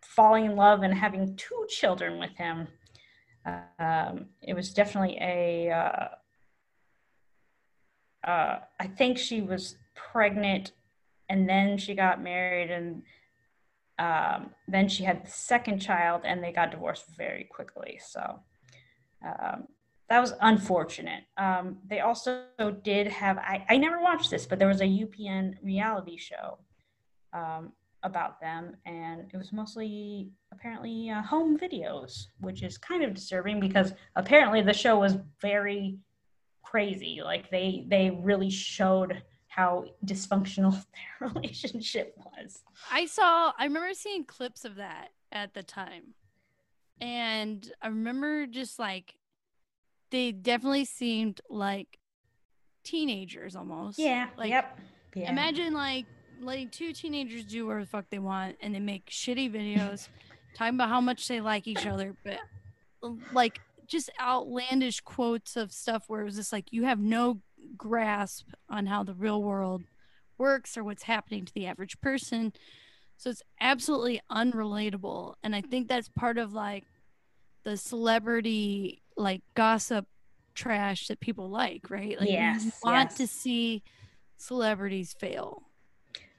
[SPEAKER 2] falling in love and having two children with him um, it was definitely a. Uh, uh, I think she was pregnant and then she got married and um, then she had the second child and they got divorced very quickly. So um, that was unfortunate. Um, they also did have, I, I never watched this, but there was a UPN reality show um, about them, and it was mostly apparently uh, home videos, which is kind of disturbing because apparently the show was very crazy. Like they they really showed how dysfunctional (laughs) their relationship was.
[SPEAKER 1] I saw. I remember seeing clips of that at the time, and I remember just like they definitely seemed like teenagers almost.
[SPEAKER 2] Yeah.
[SPEAKER 1] Like,
[SPEAKER 2] yep.
[SPEAKER 1] Yeah. Imagine like letting two teenagers do whatever the fuck they want and they make shitty videos (laughs) talking about how much they like each other, but like just outlandish quotes of stuff where it was just like you have no grasp on how the real world works or what's happening to the average person. So it's absolutely unrelatable. And I think that's part of like the celebrity like gossip trash that people like, right? Like
[SPEAKER 2] Yes,
[SPEAKER 1] you want
[SPEAKER 2] yes.
[SPEAKER 1] to see celebrities fail.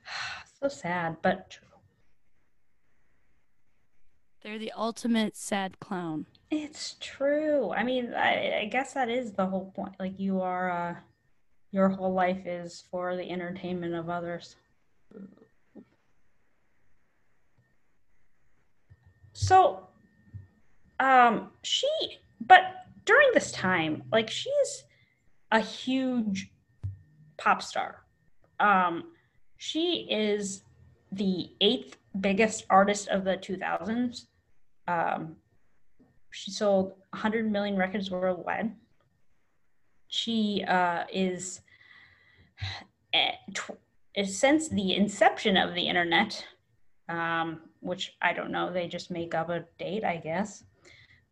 [SPEAKER 1] (sighs)
[SPEAKER 2] so sad, but true.
[SPEAKER 1] They're the ultimate sad clown.
[SPEAKER 2] It's true. I mean, I, I guess that is the whole point. Like you are, uh, your whole life is for the entertainment of others. So, um, she, but during this time, like she's a huge pop star. Um, she is the eighth biggest artist of the 2000s. Um, she sold 100 million records worldwide. She uh, is, eh, tw- since the inception of the internet, um, which I don't know, they just make up a date, I guess.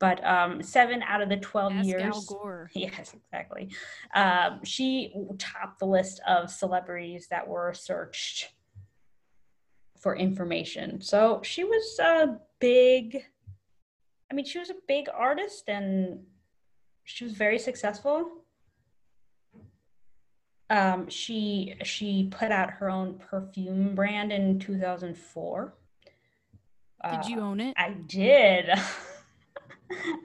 [SPEAKER 2] But um, seven out of the 12
[SPEAKER 1] Ask
[SPEAKER 2] years.
[SPEAKER 1] Al Gore. (laughs)
[SPEAKER 2] Yes, exactly. Um, she topped the list of celebrities that were searched for information. So she was a big, I mean, she was a big artist and she was very successful. Um, she she put out her own perfume brand in 2004.
[SPEAKER 1] Did you
[SPEAKER 2] Uh,
[SPEAKER 1] own it?
[SPEAKER 2] I did. (laughs)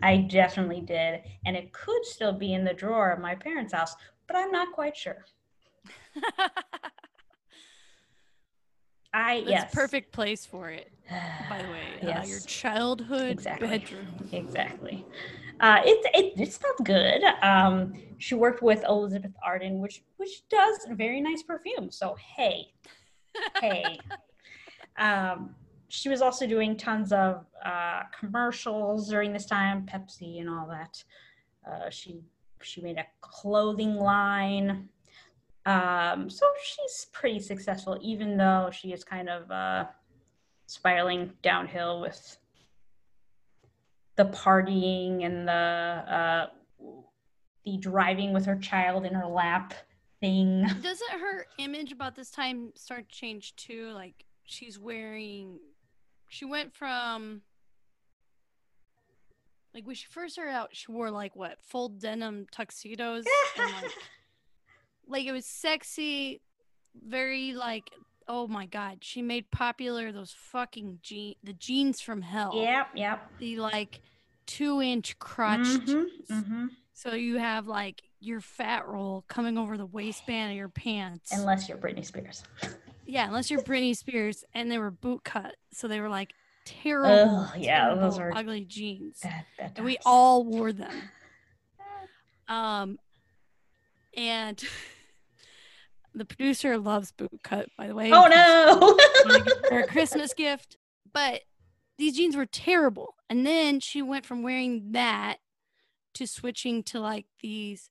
[SPEAKER 2] I definitely did. And it could still be in the drawer of my parents' house, but I'm not quite sure. I
[SPEAKER 1] That's
[SPEAKER 2] yes.
[SPEAKER 1] perfect place for it. By the way, (sighs) uh, your childhood
[SPEAKER 2] Exactly.
[SPEAKER 1] bedroom.
[SPEAKER 2] Exactly. Uh, it, it it smelled good. Um, she worked with Elizabeth Arden, which which does very nice perfume. So hey, hey. (laughs) Um, she was also doing tons of uh, commercials during this time, Pepsi and all that. Uh, she she made a clothing line. Um, so she's pretty successful, even though she is kind of uh, spiraling downhill with the partying and the uh, the driving with her child in her lap thing.
[SPEAKER 1] Doesn't her image about this time start to change too? Like she's wearing, she went from, like when she first started out, she wore like what full denim tuxedos and like, (laughs) like it was sexy, very like. Oh my god, she made popular those fucking jean the jeans from hell.
[SPEAKER 2] Yep, yep.
[SPEAKER 1] The like two inch crotch
[SPEAKER 2] Mhm,
[SPEAKER 1] jeans.
[SPEAKER 2] mhm.
[SPEAKER 1] So you have like your fat roll coming over the waistband of your pants.
[SPEAKER 2] Unless you're Britney Spears.
[SPEAKER 1] Yeah, unless you're Britney Spears, and they were boot cut, so they were like terrible,
[SPEAKER 2] Ugh, yeah, those
[SPEAKER 1] terrible,
[SPEAKER 2] are
[SPEAKER 1] ugly jeans,
[SPEAKER 2] Bad, bad
[SPEAKER 1] and we all wore them. Um, and (laughs) the producer loves boot cut, by the way.
[SPEAKER 2] Oh no! (laughs)
[SPEAKER 1] her a Christmas gift. But these jeans were terrible. And then she went from wearing that to switching to like these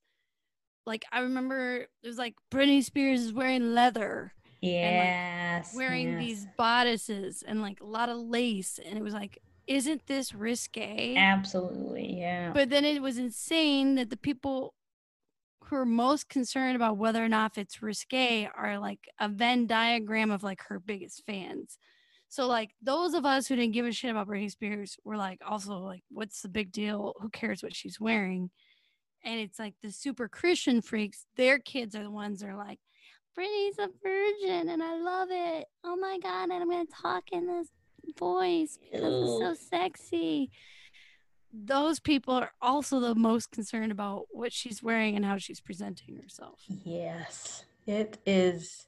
[SPEAKER 1] like I remember it was like Britney Spears is wearing leather,
[SPEAKER 2] yes.
[SPEAKER 1] wearing
[SPEAKER 2] yes.
[SPEAKER 1] these bodices and like a lot of lace and it was like isn't this risque?
[SPEAKER 2] Absolutely, yeah.
[SPEAKER 1] But then it was insane that the people who are most concerned about whether or not it's risque are like a Venn diagram of like her biggest fans. So like those of us who didn't give a shit about Britney Spears were like also like, what's the big deal? Who cares what she's wearing? And it's like the super Christian freaks, their kids are the ones that are like, Britney's a virgin and I love it. Oh my god, and I'm gonna talk in this voice because it's so sexy those people are also the most concerned about what she's wearing and how she's presenting herself.
[SPEAKER 2] Yes, it is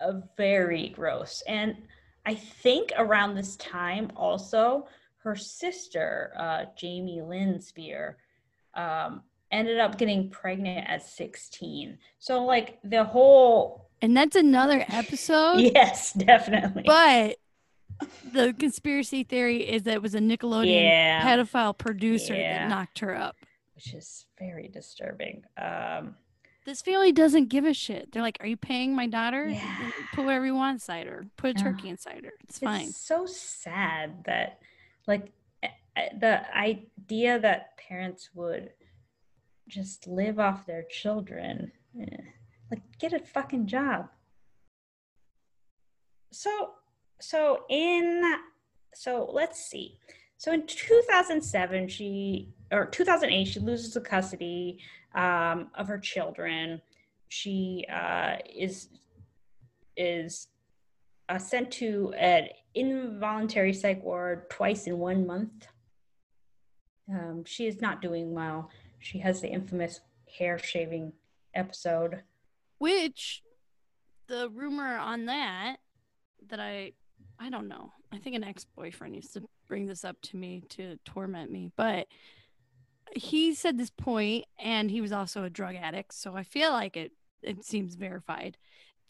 [SPEAKER 2] a very gross. And I think around this time also, her sister, uh, Jamie Lynn Spear, um, ended up getting pregnant at 16. So, like, the whole.
[SPEAKER 1] And that's another episode.
[SPEAKER 2] Yes, definitely.
[SPEAKER 1] But the conspiracy theory is that it was a Nickelodeon
[SPEAKER 2] Yeah.
[SPEAKER 1] pedophile producer
[SPEAKER 2] Yeah.
[SPEAKER 1] that knocked her up.
[SPEAKER 2] which is very disturbing. Um,
[SPEAKER 1] This family doesn't give a shit. They're like, "Are you paying my daughter?
[SPEAKER 2] Yeah.
[SPEAKER 1] Put whatever you want inside her. Put a turkey inside her. It's fine."
[SPEAKER 2] It's so sad that, like, the idea that parents would just live off their children, eh, like, get a fucking job. So, so in, so let's see. So in 2007, she or 2008, she loses the custody um, of her children. She uh, is is uh, sent to an involuntary psych ward twice in one month. Um, she is not doing well. She has the infamous hair shaving episode.
[SPEAKER 1] Which the rumor on that that I I don't know. I think an ex-boyfriend used to bring this up to me to torment me, but he said this point and he was also a drug addict, so I feel like it it seems verified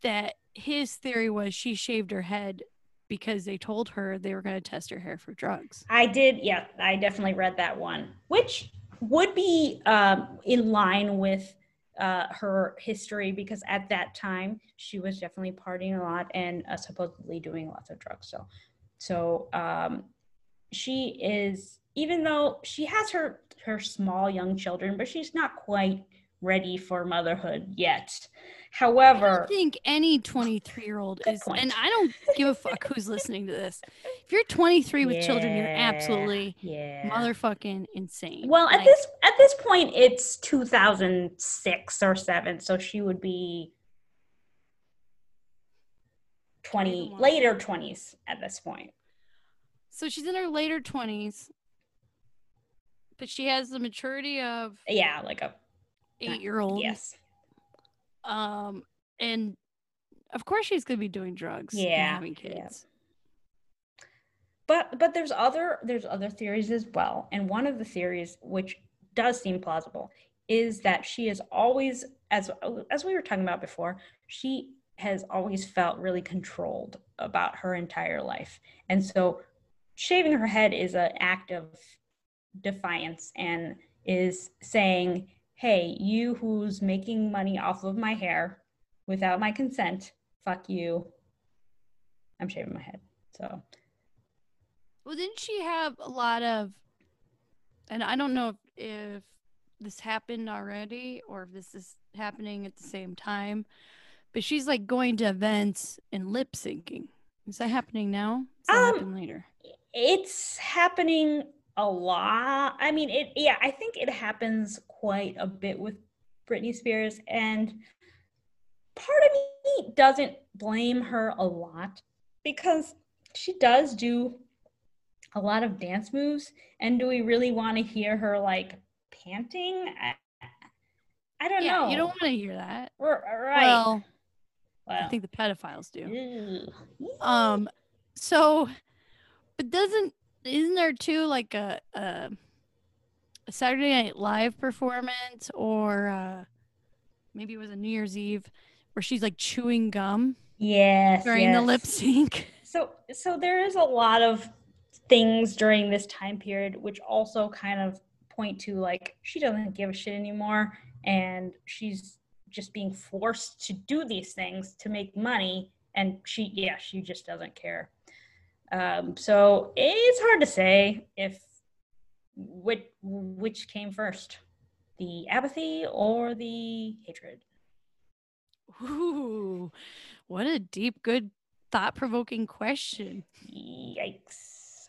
[SPEAKER 1] that his theory was she shaved her head because they told her they were going to test her hair for drugs.
[SPEAKER 2] I did, yeah, I definitely read that one, which would be um, in line with uh, her history because at that time she was definitely partying a lot and uh, supposedly doing lots of drugs. So, so um, she is even though she has her her small young children, but she's not quite ready for motherhood yet. However,
[SPEAKER 1] I don't think any 23 year old is, point. and I don't give a fuck who's listening to this. If you're 23 with yeah, children, you're absolutely yeah. motherfucking insane.
[SPEAKER 2] Well, like, at this at this point, it's 2006 or seven, so she would be 20 later 20s at this point.
[SPEAKER 1] So she's in her later 20s, but she has the maturity of
[SPEAKER 2] yeah, like a
[SPEAKER 1] eight year old.
[SPEAKER 2] Yes.
[SPEAKER 1] Um, and of course she's gonna be doing drugs. Yeah, having kids. Yeah.
[SPEAKER 2] But but there's other there's other theories as well, and one of the theories which does seem plausible is that she is always as as we were talking about before she has always felt really controlled about her entire life and so shaving her head is an act of defiance and is saying hey, you who's making money off of my hair without my consent, fuck you. I'm shaving my head. So.
[SPEAKER 1] Well, didn't she have a lot of, and I don't know if, this happened already or if this is happening at the same time, but she's like going to events and lip syncing. Is that happening now? Is that um, happen later?
[SPEAKER 2] It's happening a lot. I mean, it. Yeah, I think it happens quite a bit with Britney Spears, and part of me doesn't blame her a lot because she does do a lot of dance moves. And do we really want to hear her like panting? I, I don't yeah, know.
[SPEAKER 1] You don't want to hear that,
[SPEAKER 2] right?
[SPEAKER 1] Well, well, I think the pedophiles do. Um, so, but doesn't isn't there too like a, a, a Saturday Night Live performance or uh, maybe it was a New Year's Eve where she's like chewing gum?
[SPEAKER 2] Yes.
[SPEAKER 1] During
[SPEAKER 2] yes.
[SPEAKER 1] the lip sync. (laughs)
[SPEAKER 2] So so there is a lot of things during this time period which also kind of point to like she doesn't give a shit anymore and she's just being forced to do these things to make money and she yeah she just doesn't care um, so it's hard to say if which which came first, the apathy or the hatred.
[SPEAKER 1] Ooh, what a deep, good, thought-provoking question.
[SPEAKER 2] Yikes!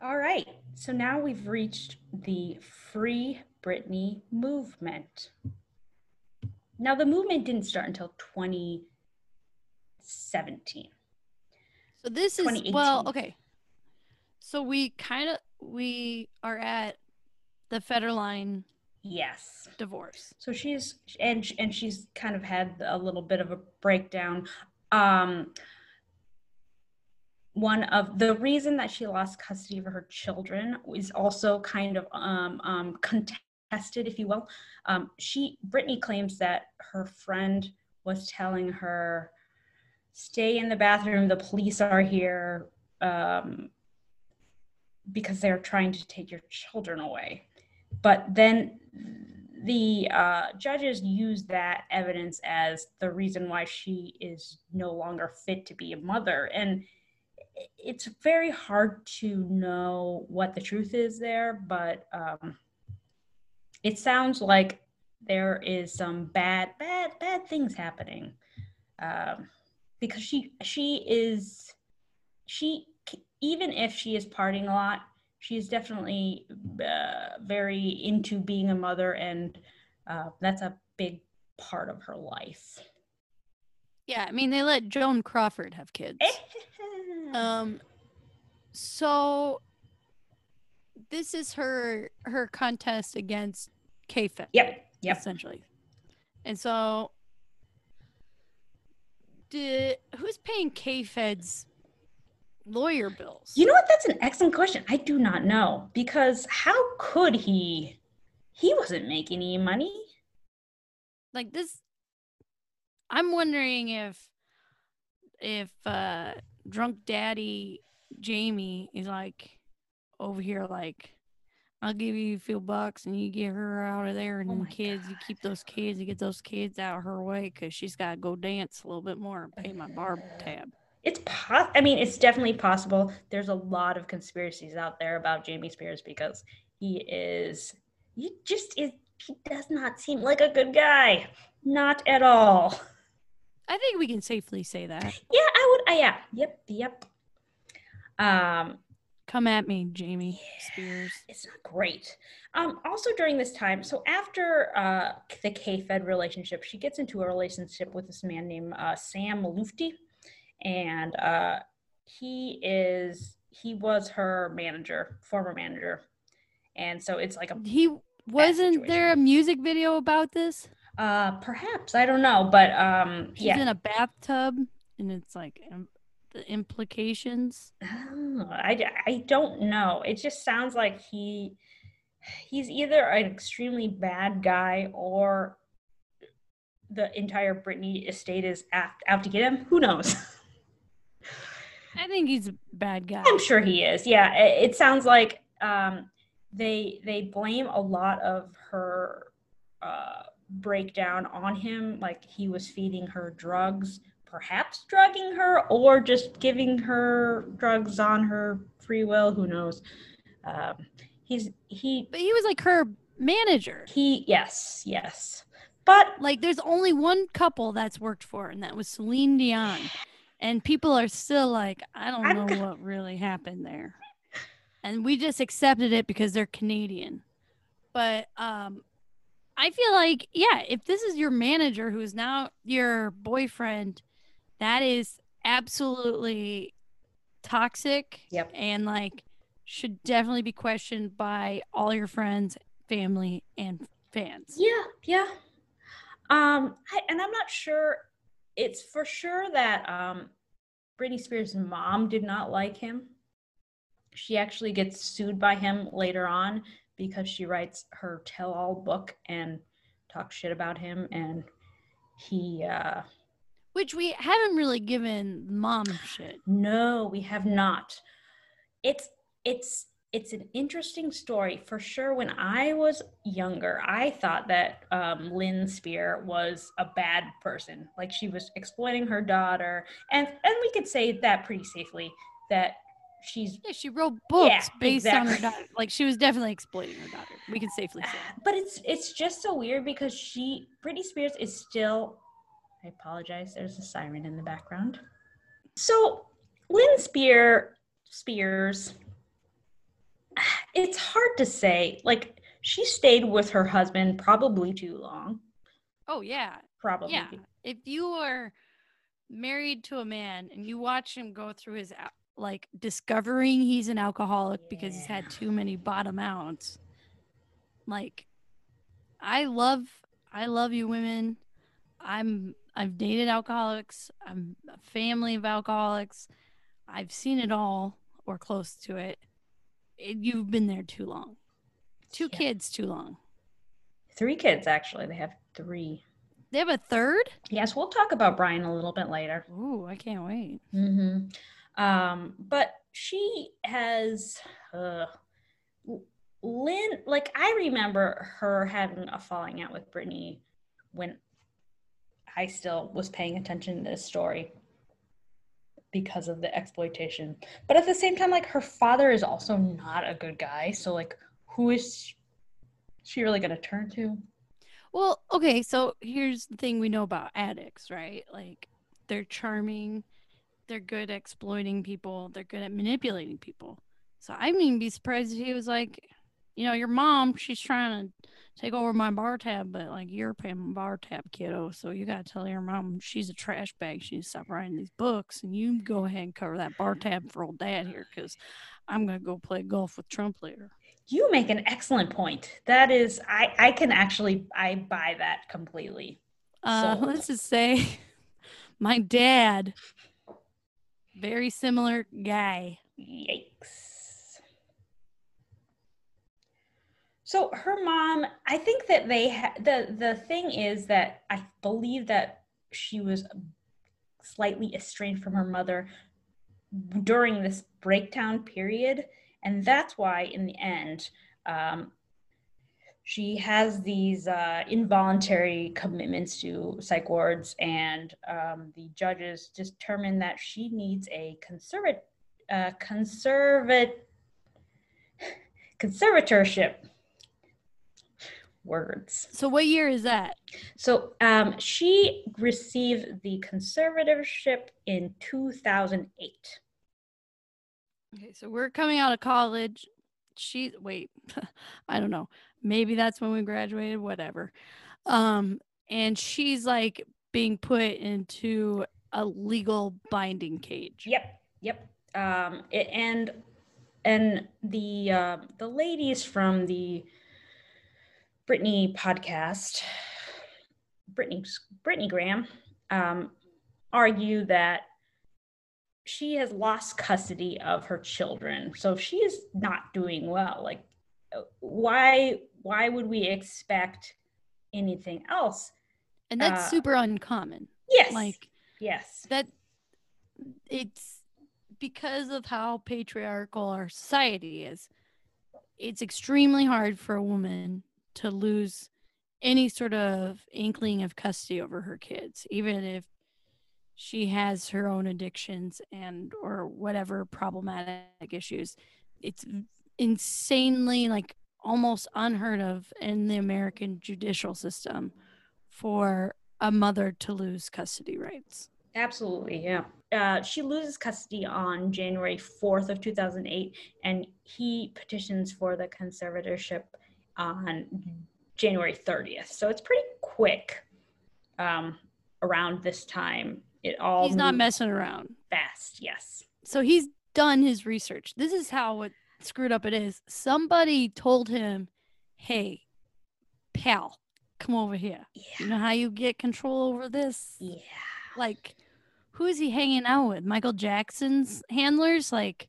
[SPEAKER 2] All right, so now we've reached the Free Britney movement. Now, the movement didn't start until 2017.
[SPEAKER 1] So this is well, okay. So we kind of we are at the Federline
[SPEAKER 2] yes
[SPEAKER 1] divorce.
[SPEAKER 2] So she's and and she's kind of had a little bit of a breakdown. Um one of the reason that she lost custody of her children is also kind of um, um, contested, if you will. Um, she Britney claims that her friend was telling her stay in the bathroom. The police are here um, because they're trying to take your children away. But then the uh, judges use that evidence as the reason why she is no longer fit to be a mother. And it's very hard to know what the truth is there, but um, it sounds like there is some bad, bad, bad things happening. Um, because she she is she even if she is partying a lot, she is definitely uh, very into being a mother, and uh, that's a big part of her life.
[SPEAKER 1] Yeah, I mean they let Joan Crawford have kids. (laughs) um, so this is her her contest against K-Fed.
[SPEAKER 2] Yep. Yep.
[SPEAKER 1] Essentially, and so did who's paying K-Fed's lawyer bills?
[SPEAKER 2] You know what? That's an excellent question. I do not know because how could he? He wasn't making any money.
[SPEAKER 1] Like this, I'm wondering if if uh drunk daddy Jamie is like over here like I'll give you a few bucks and you get her out of there and
[SPEAKER 2] Oh
[SPEAKER 1] the kids you keep those kids you get those kids out of her way because she's got to go dance a little bit more and pay my barb tab.
[SPEAKER 2] It's pos- I mean, it's definitely possible. There's a lot of conspiracies out there about Jamie Spears because he is he just is he does not seem like a good guy. Not at all.
[SPEAKER 1] I think we can safely say that.
[SPEAKER 2] Yeah, I would. Uh, yeah. Yep. Yep. Um,
[SPEAKER 1] Come at me, Jamie Spears.
[SPEAKER 2] it's not great. Um, also during this time, so after uh, the K-Fed relationship, she gets into a relationship with this man named uh, Sam Lutfi, and uh, he is he was her manager, former manager, and so it's like a
[SPEAKER 1] He wasn't there a music video about this?
[SPEAKER 2] uh, perhaps I don't know, but um,
[SPEAKER 1] He's
[SPEAKER 2] yeah,
[SPEAKER 1] in a bathtub and it's like um, the implications.
[SPEAKER 2] Oh, I, I don't know. It just sounds like he he's either an extremely bad guy or the entire Britney estate is out, out to get him. Who knows?
[SPEAKER 1] I think he's a bad guy.
[SPEAKER 2] I'm sure he is. Yeah, it, it sounds like um, they they blame a lot of her uh, breakdown on him. Like he was feeding her drugs, perhaps drugging her, or just giving her drugs on her free will. Who knows? Um, he's he
[SPEAKER 1] But he was like her manager.
[SPEAKER 2] he yes yes, but
[SPEAKER 1] Like there's only one couple that's worked for and that was Celine Dion. And people are still like, I don't
[SPEAKER 2] I'm
[SPEAKER 1] know
[SPEAKER 2] go-
[SPEAKER 1] what really happened there. And we just accepted it because they're Canadian. But um I feel like, yeah, if this is your manager who's now your boyfriend, that is absolutely toxic
[SPEAKER 2] Yep.
[SPEAKER 1] and like should definitely be questioned by all your friends, family, and fans.
[SPEAKER 2] Yeah, yeah. Um, I, and I'm not sure. It's for sure that um, Britney Spears' mom did not like him. She actually gets sued by him later on because she writes her tell-all book and talks shit about him, and he. Uh,
[SPEAKER 1] Which we haven't really given mom shit.
[SPEAKER 2] no, we have not. It's it's it's an interesting story for sure. When I was younger, I thought that um, Lynn Spear was a bad person, like she was exploiting her daughter, and and we could say that pretty safely that she's.
[SPEAKER 1] Yeah, she wrote books based on her daughter. Like she was definitely exploiting her daughter. We can safely say.
[SPEAKER 2] But it's it's just so weird because she Britney Spears is still. I apologize. There's a siren in the background. So Lynn Spear Spears. It's hard to say. Like she stayed with her husband probably too long.
[SPEAKER 1] Oh yeah,
[SPEAKER 2] Probably.
[SPEAKER 1] yeah. If you are married to a man and you watch him go through his uh, like discovering he's an alcoholic because he's had too many bottom outs, like I love I love you women. I'm I've dated alcoholics. I'm a family of alcoholics. I've seen it all or close to it. it you've been there too long. Two
[SPEAKER 2] Yeah.
[SPEAKER 1] kids too long.
[SPEAKER 2] Three kids actually. They have three.
[SPEAKER 1] They have a third?
[SPEAKER 2] Yes, we'll talk about Brian a little bit later.
[SPEAKER 1] Ooh, I can't wait.
[SPEAKER 2] hmm Um, but she has uh, Lynn. Like I remember her having a falling out with Britney when I still was paying attention to this story because of the exploitation. But at the same time, like her father is also not a good guy. So like, who is she really gonna turn to?
[SPEAKER 1] Well, okay, so here's the thing we know about addicts, right? Like they're charming they're good at exploiting people. They're good at manipulating people. So I mean, be surprised if he was like, you know, your mom, she's trying to take over my bar tab, but like you're paying my bar tab, kiddo. So you gotta tell your mom she's a trash bag. She needs to stop writing these books, and you go ahead and cover that bar tab for old dad here, because I'm gonna go play golf with Trump later.
[SPEAKER 2] You make an excellent point. That is, I I can actually I buy that completely.
[SPEAKER 1] Uh, let's just say, (laughs) my dad, very similar guy.
[SPEAKER 2] Yikes. So her mom, I think that they ha- the the thing is that I believe that she was slightly estranged from her mother during this breakdown period, and that's why in the end, um, she has these uh, involuntary commitments to psych wards, and um, the judges determine that she needs a conservat uh, conservat conservatorship words.
[SPEAKER 1] So what year is that?
[SPEAKER 2] So um, she received the conservatorship in 2008.
[SPEAKER 1] Okay, so we're coming out of college. She wait, (laughs) I don't know. Maybe that's when we graduated, whatever. Um, and she's like being put into a legal binding cage.
[SPEAKER 2] Yep, yep. Um, it, and and the uh, the ladies from the Britney podcast, Britney Britney Gram, um, argue that she has lost custody of her children, so if she is not doing well. Like, why why would we expect anything else?
[SPEAKER 1] And that's uh, super uncommon.
[SPEAKER 2] Yes.
[SPEAKER 1] Like
[SPEAKER 2] yes.
[SPEAKER 1] That it's because of how patriarchal our society is. It's extremely hard for a woman to lose any sort of inkling of custody over her kids, even if she has her own addictions and or whatever problematic issues. It's insanely like almost unheard of in the American judicial system for a mother to lose custody rights.
[SPEAKER 2] Absolutely, yeah. Uh, she loses custody on January 4th of 2008, and he petitions for the conservatorship on January 30th. So it's pretty quick um, around this time. It all
[SPEAKER 1] he's not messing around.
[SPEAKER 2] Fast, yes.
[SPEAKER 1] So he's done his research. This is how it screwed up it is. Somebody told him, "Hey, pal, come over here. Yeah. You know how you get control over this?
[SPEAKER 2] Yeah.
[SPEAKER 1] Like, who is he hanging out with? Michael Jackson's handlers? Like,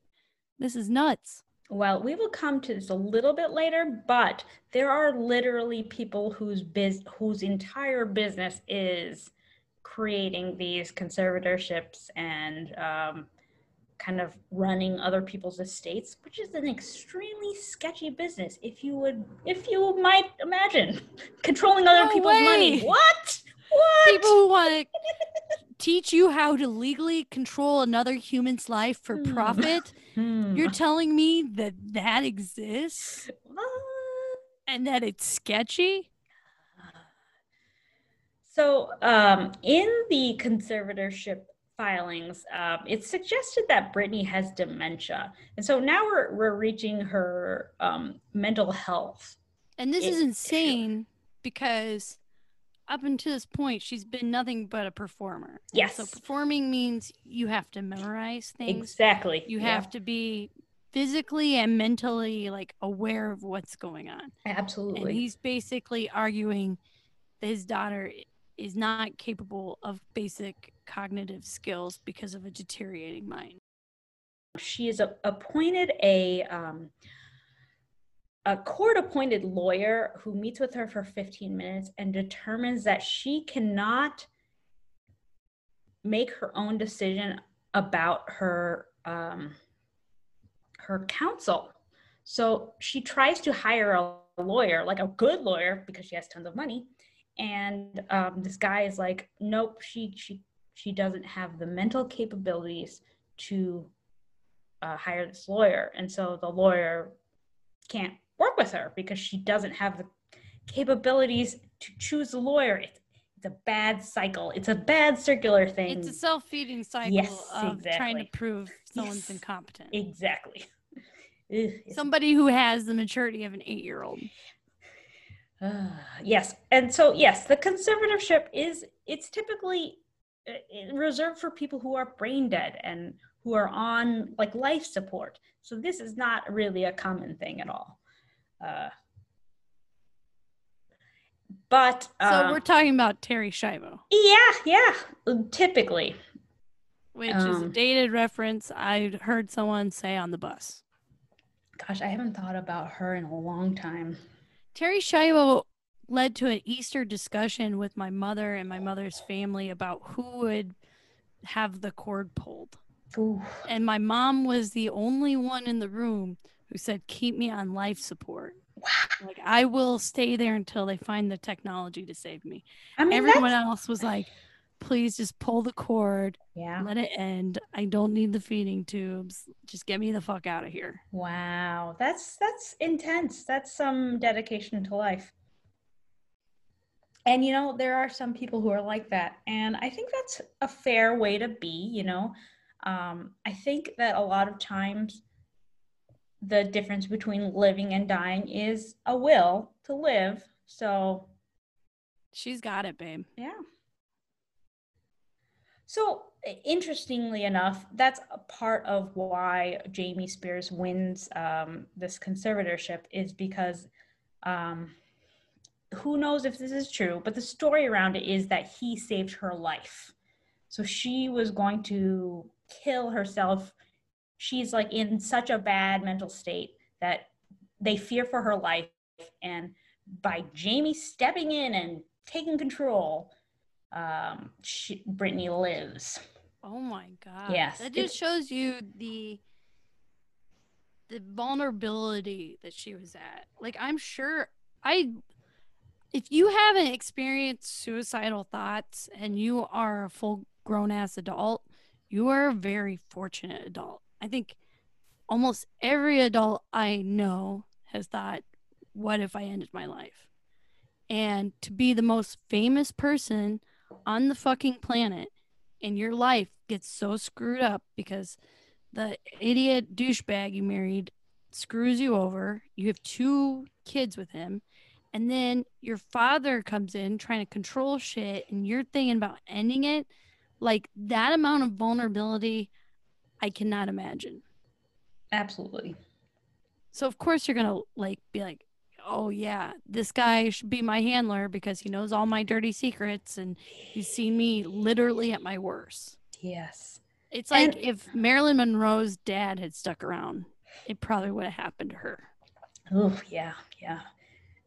[SPEAKER 1] this is nuts."
[SPEAKER 2] Well, we will come to this a little bit later, but there are literally people whose biz whose entire business is creating these conservatorships and um, kind of running other people's estates, which is an extremely sketchy business. If you would, if you might imagine, (laughs) controlling other no people's way. money. What? What?
[SPEAKER 1] People who want to teach you how to legally control another human's life for hmm. profit. Hmm. You're telling me that that exists and that it's sketchy?
[SPEAKER 2] So, um, in the conservatorship filings, um, it's suggested that Britney has dementia, and so now we're we're reaching her um, mental health.
[SPEAKER 1] And this is insane because up until this point, she's been nothing but a performer.
[SPEAKER 2] Yes.
[SPEAKER 1] So performing means you have to memorize things.
[SPEAKER 2] Exactly.
[SPEAKER 1] You yeah. have to be physically and mentally like aware of what's going on.
[SPEAKER 2] Absolutely.
[SPEAKER 1] And he's basically arguing that his daughter is not capable of basic cognitive skills because of a deteriorating mind.
[SPEAKER 2] She is a, appointed a um, a court appointed lawyer who meets with her for 15 minutes and determines that she cannot make her own decision about her um, her counsel. So she tries to hire a lawyer like a good lawyer because she has tons of money. And um, this guy is like nope she she she doesn't have the mental capabilities to uh, hire this lawyer. And so the lawyer can't work with her because she doesn't have the capabilities to choose a lawyer. It's, it's a bad cycle. It's a bad circular thing.
[SPEAKER 1] It's a self feeding cycle
[SPEAKER 2] Yes,
[SPEAKER 1] of trying to prove someone's
[SPEAKER 2] Yes.
[SPEAKER 1] incompetent.
[SPEAKER 2] exactly. (laughs)
[SPEAKER 1] Somebody who has the maturity of an eight year old.
[SPEAKER 2] Ah, (sighs) yes, and so yes, the conservatorship is it's typically uh, uh, reserved for people who are brain dead and who are on like life support. So this is not really a common thing at all. Uh, but
[SPEAKER 1] So
[SPEAKER 2] um,
[SPEAKER 1] we're talking about Terri Schiavo,
[SPEAKER 2] yeah, yeah, typically.
[SPEAKER 1] which is a
[SPEAKER 2] Um,
[SPEAKER 1] dated reference I heard someone say on the bus.
[SPEAKER 2] Gosh, I haven't thought about her in a long time.
[SPEAKER 1] Terri Schiavo led to an Easter discussion with my mother and my mother's family about who would have the cord pulled.
[SPEAKER 2] Ooh,
[SPEAKER 1] And my mom was the only one in the room who said, Keep me on life support.
[SPEAKER 2] wow.
[SPEAKER 1] Like, I will stay there until they find the technology to save me.
[SPEAKER 2] I mean,
[SPEAKER 1] Everyone
[SPEAKER 2] that's-
[SPEAKER 1] else was like, Please just pull the cord,
[SPEAKER 2] yeah.
[SPEAKER 1] let it end. I don't need the feeding tubes. Just get me the fuck out of here.
[SPEAKER 2] Wow, that's that's intense. That's some dedication to life. And you know, there are some people who are like that, and I think that's a fair way to be. You know, um, I think that a lot of times the difference between living and dying is a will to live. So
[SPEAKER 1] She's got it, babe.
[SPEAKER 2] yeah. So interestingly enough, that's a part of why Jamie Spears wins um, this conservatorship is because um, who knows if this is true, but the story around it is that he saved her life. So she was going to kill herself. She's like in such a bad mental state that they fear for her life. And by Jamie stepping in and taking control, um she, britney lives
[SPEAKER 1] Oh my god.
[SPEAKER 2] Yes,
[SPEAKER 1] That just shows you the the vulnerability that she was at. Like I'm sure I if you haven't experienced suicidal thoughts and you are a full grown ass adult, you are a very fortunate adult. I think almost every adult I know has thought, what if I ended my life? And to be the most famous person on the fucking planet and your life gets so screwed up because the idiot douchebag you married screws you over. You have two kids with him. And then your father comes in trying to control shit and you're thinking about ending it. Like that amount of vulnerability, I cannot imagine.
[SPEAKER 2] absolutely
[SPEAKER 1] So of course you're gonna like be like, oh yeah, this guy should be my handler because he knows all my dirty secrets and he's seen me literally at my worst.
[SPEAKER 2] yes
[SPEAKER 1] It's like
[SPEAKER 2] And-
[SPEAKER 1] if Marilyn Monroe's dad had stuck around, it probably would have happened to her.
[SPEAKER 2] oh yeah yeah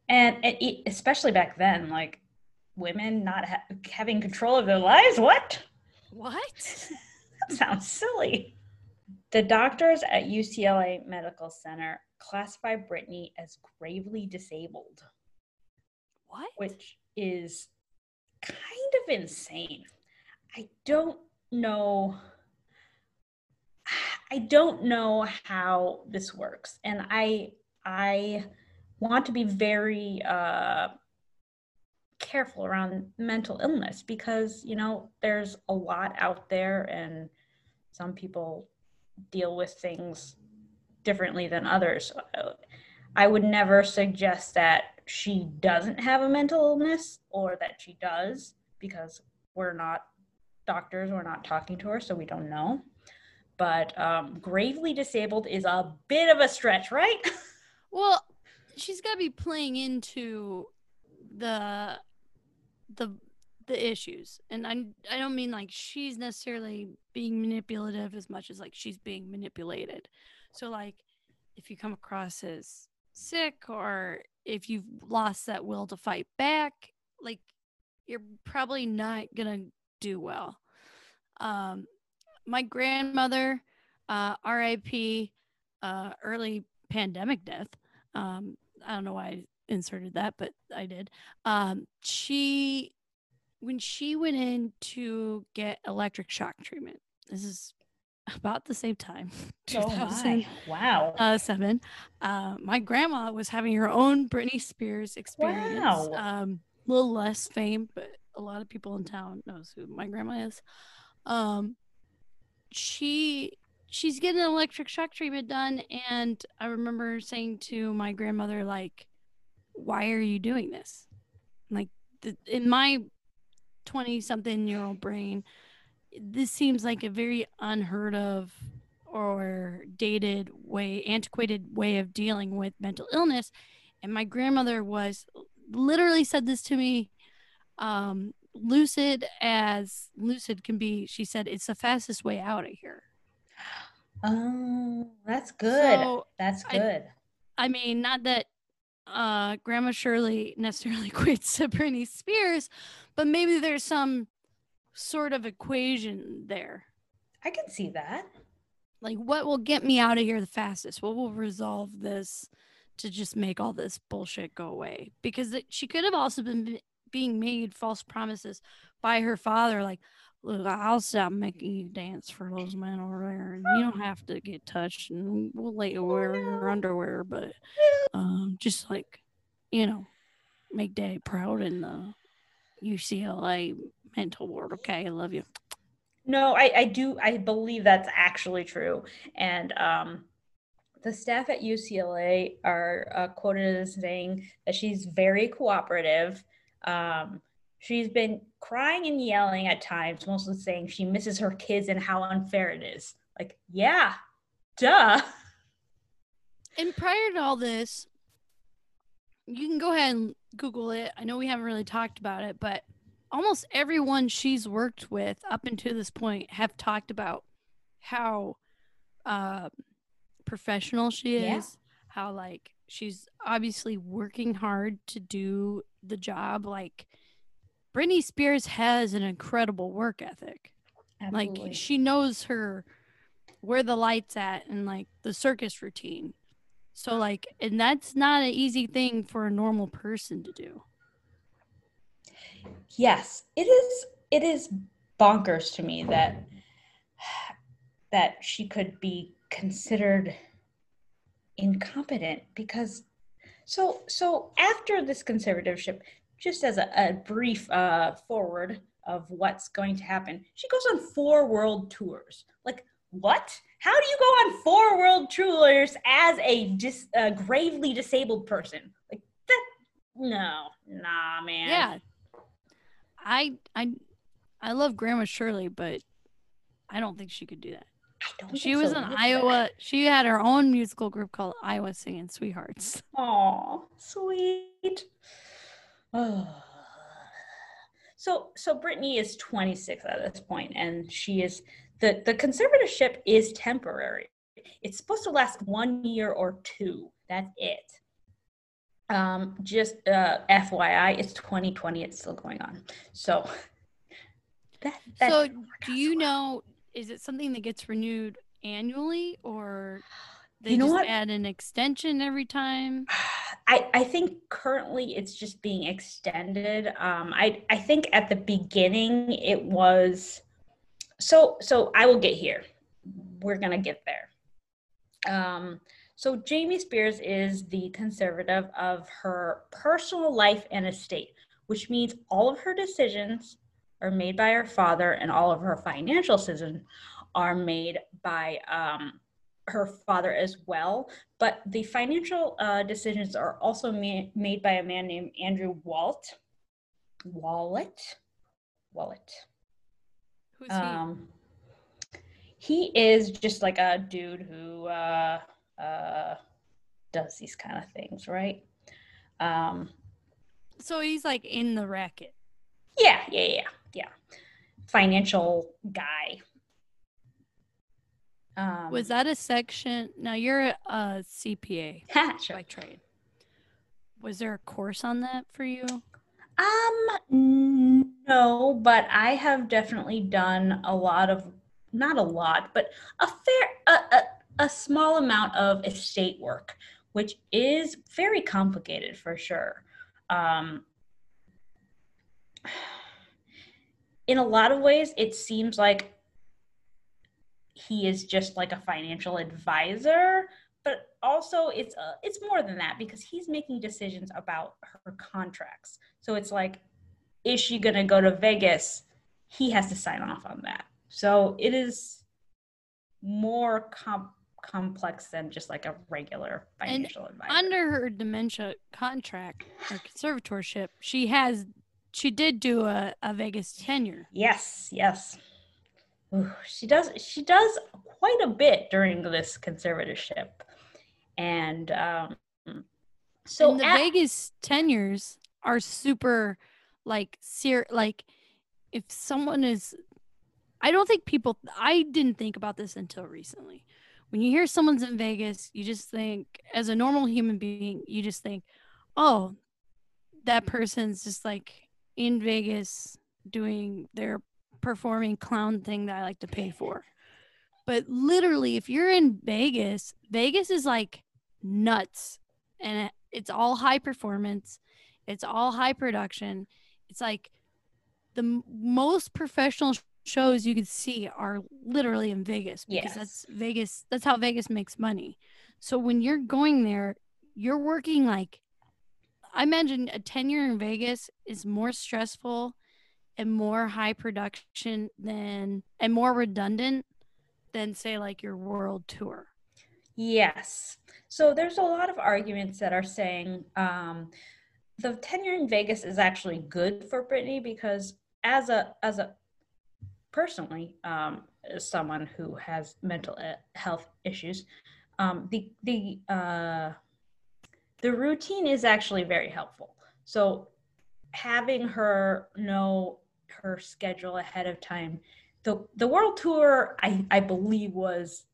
[SPEAKER 2] and, and it, especially back then like women not ha- having control of their lives what
[SPEAKER 1] What? (laughs)
[SPEAKER 2] that sounds silly the doctors at ucla medical center classify britney as gravely disabled
[SPEAKER 1] What?
[SPEAKER 2] which is kind of insane. I don't know. I don't know how this works, and I I want to be very uh, careful around mental illness because you know there's a lot out there, and some people deal with things differently than others. I would never suggest that she doesn't have a mental illness or that she does because we're not doctors, we're not talking to her, so we don't know. But um, gravely disabled is a bit of a stretch, right? (laughs)
[SPEAKER 1] Well, she's got to be playing into the the the issues, and I I don't mean like she's necessarily being manipulative as much as like she's being manipulated. So like, if you come across as sick or if you've lost that will to fight back, like you're probably not gonna do well. Um, my grandmother, uh, R.I.P. Uh, early pandemic death. Um, I don't know why I inserted that, but I did. Um, she, when she went in to get electric shock treatment, this is about the same time, (laughs)
[SPEAKER 2] Oh
[SPEAKER 1] 2007.
[SPEAKER 2] Wow.
[SPEAKER 1] Uh, my grandma was having her own Britney Spears experience.
[SPEAKER 2] Wow.
[SPEAKER 1] Um, a little less fame, but a lot of people in town knows who my grandma is. Um, she she's getting an electric shock treatment done, and I remember saying to my grandmother, like, "Why are you doing this?" Like, the, in my twenty-something year old brain, this seems like a very unheard of or dated way, antiquated way of dealing with mental illness. And my grandmother was literally said this to me um, lucid as lucid can be. She said, It's the fastest way out of here.
[SPEAKER 2] Oh, that's good. So that's good.
[SPEAKER 1] I, I mean, not that uh, Grandma Shirley necessarily (laughs) to Britney Spears, but maybe there's some sort of equation there.
[SPEAKER 2] I can see that.
[SPEAKER 1] Like, what will get me out of here the fastest? What will resolve this to just make all this bullshit go away? Because it, she could have also been being made false promises by her father, like, look, I'll stop making you dance for those men over there, and you don't have to get touched, and we'll let you wear your underwear, but um, just like, you know, make Daddy proud in the UCLA mental ward. Okay, I love you.
[SPEAKER 2] No, I, I do. I believe that's actually true. And um, the staff at UCLA are uh, quoted as saying that she's very cooperative. Um, she's been crying and yelling at times, mostly saying she misses her kids and how unfair it is. Like, yeah, duh.
[SPEAKER 1] And prior to all this, you can go ahead and Google it. I know we haven't really talked about it, but almost everyone she's worked with up until this point have talked about how uh, professional she is, yeah. how like she's obviously working hard to do the job. Like Britney Spears has an incredible work ethic. Absolutely. Like she knows her where the lights at and like the circus routine. So like and that's not an easy thing for a normal person to do.
[SPEAKER 2] Yes, it is it is bonkers to me that (sighs) that she could be considered incompetent because so so after this conservatorship just as a, a brief uh, forward of what's going to happen she goes on four world tours like what how do you go on four world tours as a dis, a gravely disabled person like that no nah man
[SPEAKER 1] yeah I I I love Grandma Shirley, but I don't think she could do that. she was so in Iowa. She had her own musical group called Iowa Singing Sweethearts. (laughs)
[SPEAKER 2] Oh, sweet. Oh. (sighs) So so Britney is 26 at this point, and she is the the conservatorship is temporary. It's supposed to last one year or two. That's it. Um, just uh, FYI, it's 2020. It's still going on. So,
[SPEAKER 1] that, so do you know? Is it something that gets renewed annually, or they you know just what? add an extension every time?
[SPEAKER 2] I, I think currently it's just being extended. Um, I I think at the beginning it was. So so I will get here. We're gonna get there. Um, so Jamie Spears is the conservative of her personal life and estate, which means all of her decisions are made by her father and all of her financial decisions are made by um, her father as well. But the financial uh, decisions are also ma- made by a man named Andrew Walt. Wallet? Wallet. Who's he? Um, he is just like a dude who uh, uh, does these kind of things, right? Um,
[SPEAKER 1] so he's like in the racket.
[SPEAKER 2] Yeah, yeah, yeah, yeah. Financial guy.
[SPEAKER 1] Um, Was that a section? Now you're a CPA (laughs) sure. by trade. Was there a course on that for you?
[SPEAKER 2] Um, no, but I have definitely done a lot of, not a lot, but a fair, a, a, a small amount of estate work, which is very complicated for sure. Um, in a lot of ways, it seems like he is just like a financial advisor, but also it's uh, it's more than that because he's making decisions about her contracts. So it's like is she going to go to Vegas? He has to sign off on that. So it is more com- complex than just like a regular financial and advisor.
[SPEAKER 1] Under her dementia contract or conservatorship, she has she did do a, a Vegas tenure.
[SPEAKER 2] Yes, yes. Ooh, she does she does quite a bit during this conservatorship. And um so
[SPEAKER 1] and the
[SPEAKER 2] at-
[SPEAKER 1] Vegas tenures are super like ser like if someone is I don't think people I didn't think about this until recently. When you hear someone's in Vegas, you just think as a normal human being, you just think, "Oh, that person's just like in Vegas doing their performing clown thing that I like to pay for." But literally, if you're in Vegas, Vegas is like nuts and it's all high performance, it's all high production. It's like the m- most professional sh- shows you can see are literally in Vegas because
[SPEAKER 2] Yes.
[SPEAKER 1] that's Vegas. That's how Vegas makes money. So when you're going there, you're working like I imagine a tenure in Vegas is more stressful and more high production than and more redundant than say like your world tour.
[SPEAKER 2] Yes. So there's a lot of arguments that are saying um, the tenure in Vegas is actually good for Britney because as a as a personally um, as someone who has mental e- health issues, um, the the uh, the routine is actually very helpful. So having her know her schedule ahead of time. The the world tour I, I believe was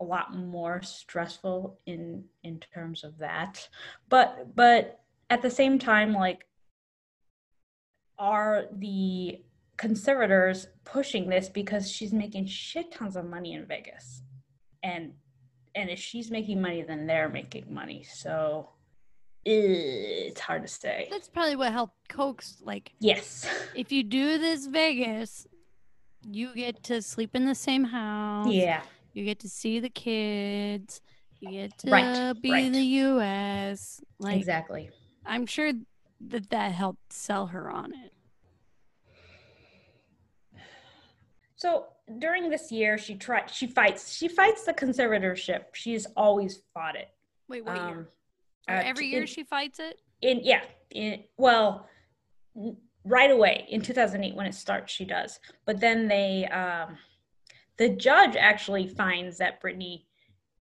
[SPEAKER 2] a lot more stressful in in terms of that but but at the same time like are the conservators pushing this because she's making shit tons of money in Vegas and and if she's making money then they're making money so it's hard to say
[SPEAKER 1] That's probably what helped coax like
[SPEAKER 2] yes
[SPEAKER 1] if you do this Vegas, you get to sleep in the same house.
[SPEAKER 2] yeah
[SPEAKER 1] You get to see the kids. You get to
[SPEAKER 2] Right,
[SPEAKER 1] be
[SPEAKER 2] right.
[SPEAKER 1] in the U.S. Like
[SPEAKER 2] exactly
[SPEAKER 1] I'm sure that that helped sell her on it.
[SPEAKER 2] So during this year, she tried. She fights. She fights the conservatorship. She's always fought it.
[SPEAKER 1] Wait, what year?
[SPEAKER 2] Um,
[SPEAKER 1] Or
[SPEAKER 2] uh,
[SPEAKER 1] every year
[SPEAKER 2] in-
[SPEAKER 1] she fights it.
[SPEAKER 2] in yeah. In well, right away in 2008 when it starts, she does. But then they, um, the judge actually finds that Britney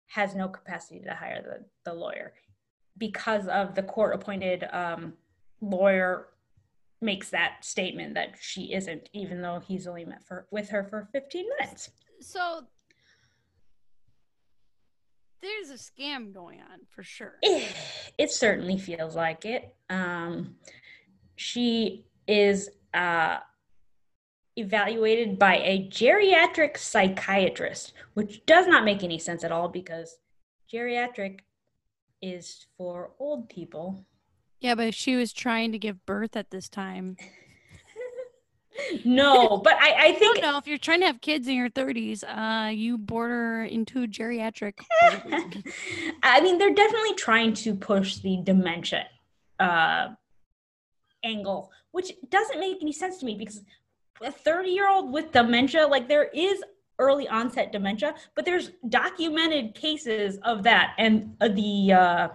[SPEAKER 2] has no capacity to hire the the lawyer because of the court-appointed um, lawyer makes that statement that she isn't, even though he's only met for with her for 15 minutes.
[SPEAKER 1] So there's a scam going on for sure.
[SPEAKER 2] Eh, it certainly feels like it. Um, she is uh, evaluated by a geriatric psychiatrist, which does not make any sense at all because geriatric is for old people.
[SPEAKER 1] Yeah, but if she was trying to give birth at this time, (laughs)
[SPEAKER 2] No, but I, I think
[SPEAKER 1] don't know if you're trying to have kids in your 30s, uh, you border into geriatric. (laughs)
[SPEAKER 2] I mean, they're definitely trying to push the dementia uh, angle, which doesn't make any sense to me because a 30 year old with dementia, like there is early onset dementia, but there's documented cases of that and uh, the uh,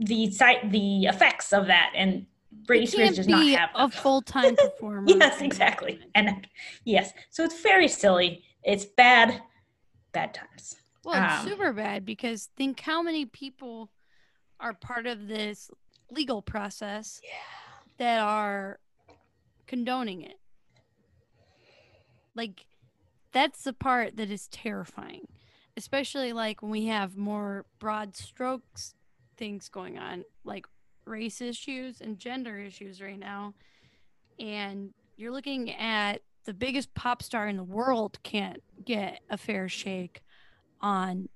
[SPEAKER 2] the site the effects of that and
[SPEAKER 1] You
[SPEAKER 2] Spears does not have
[SPEAKER 1] a full time (laughs) performer.
[SPEAKER 2] yes exactly. And yes. So it's very silly. It's bad bad times.
[SPEAKER 1] Well, it's
[SPEAKER 2] Um,
[SPEAKER 1] super bad because think how many people are part of this legal process that are condoning it. Like, that's the part that is terrifying, especially like when we have more broad strokes things going on, like race issues and gender issues right now. And you're looking at the biggest pop star in the world can't get a fair shake on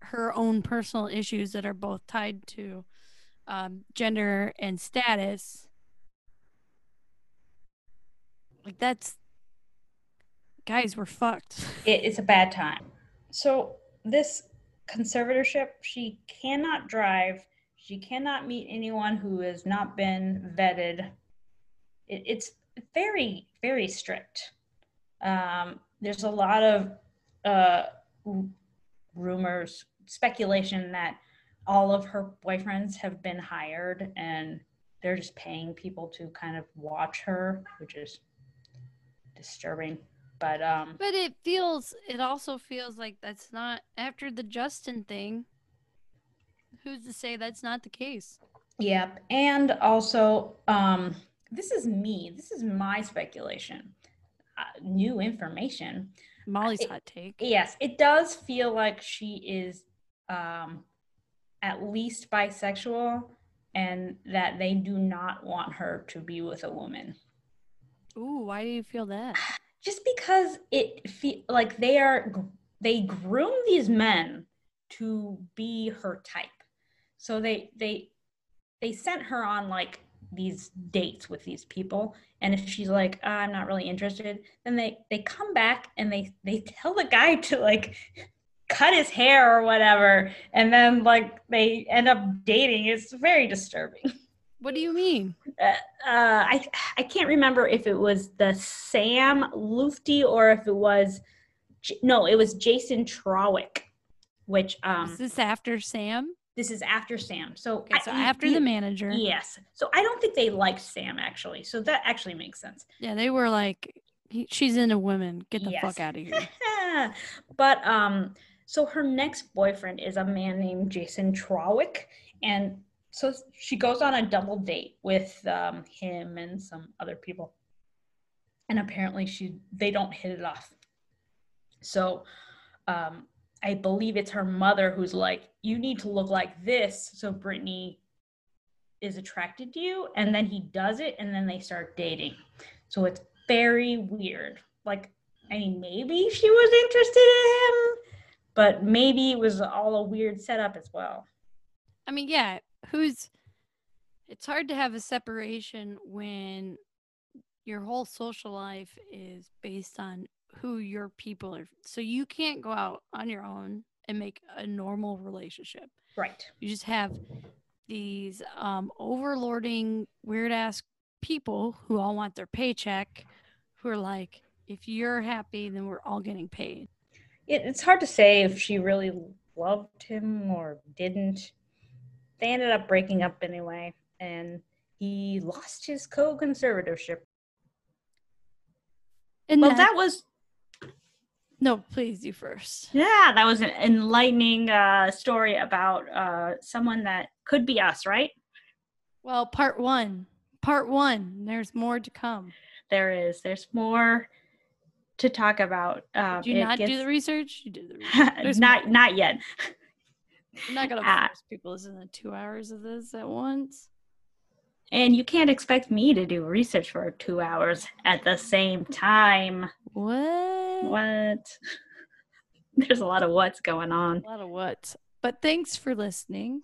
[SPEAKER 1] her own personal issues that are both tied to um, gender and status. Like that's guys, we're fucked. (laughs)
[SPEAKER 2] it, it's a bad time so this conservatorship she cannot drive She cannot meet anyone who has not been vetted. It, it's very, very strict. Um, there's a lot of uh, rumors, speculation that all of her boyfriends have been hired and they're just paying people to kind of watch her, which is disturbing. But um
[SPEAKER 1] But it feels it also feels like that's not after the Justin thing. Who's to say that's not the case?
[SPEAKER 2] Yep. And also um this is me. This is my speculation. Uh, new information.
[SPEAKER 1] Molly's
[SPEAKER 2] it,
[SPEAKER 1] hot take.
[SPEAKER 2] Yes, it does feel like she is um at least bisexual and that they do not want her to be with a woman.
[SPEAKER 1] Ooh, why do you feel that? (sighs) (sighs) (sighs)
[SPEAKER 2] Just because it feel like they are they groom these men to be her type. So they they they sent her on like these dates with these people. And if she's like oh, i'm not really interested then they they come back and they they tell the guy to like cut his hair or whatever. And then like they end up dating. It's very disturbing (laughs)
[SPEAKER 1] what do you mean?
[SPEAKER 2] Uh, uh, i i can't remember if it was the sam Lutfi or if it was no it was jason trawick which um
[SPEAKER 1] is this after sam?
[SPEAKER 2] this is after sam. So,
[SPEAKER 1] okay, so I, after the, the manager.
[SPEAKER 2] Yes. So i don't think they liked sam actually. So that actually makes sense.
[SPEAKER 1] Yeah they were like she's into women. Get the yes. fuck out of here. (laughs)
[SPEAKER 2] But um so her next boyfriend is a man named Jason Trawick, and so she goes on a double date with um, him and some other people, and apparently she they don't hit it off. So um, I believe it's her mother who's like, "You need to look like this," so Britney is attracted to you, and then he does it, and then they start dating. So it's very weird. Like, I mean, maybe she was interested in him but maybe it was all a weird setup as well.
[SPEAKER 1] I mean, yeah, who's it's hard to have a separation when your whole social life is based on who your people are. So you can't go out on your own and make a normal relationship.
[SPEAKER 2] Right.
[SPEAKER 1] You just have these um, overlording, weird ass people who all want their paycheck, who are like, if you're happy, then we're all getting paid
[SPEAKER 2] it, it's hard to say if she really loved him or didn't. They ended up breaking up anyway, and he lost his co-conservatorship. And well, that, that was
[SPEAKER 1] no, please you first.
[SPEAKER 2] Yeah, that was an enlightening uh, story about uh, someone that could be us, right?
[SPEAKER 1] Well, part one. Part one. There's more to come.
[SPEAKER 2] There is. There's more to talk about.
[SPEAKER 1] Um, did you not gets... do the research? You did the (laughs)
[SPEAKER 2] research. not more. not yet.
[SPEAKER 1] I'm not gonna uh, force people listen to two hours of this at once.
[SPEAKER 2] And you can't expect me to do research for two hours at the same time.
[SPEAKER 1] What?
[SPEAKER 2] What? (laughs) There's a lot of what's going on.
[SPEAKER 1] A lot of what. But thanks for listening.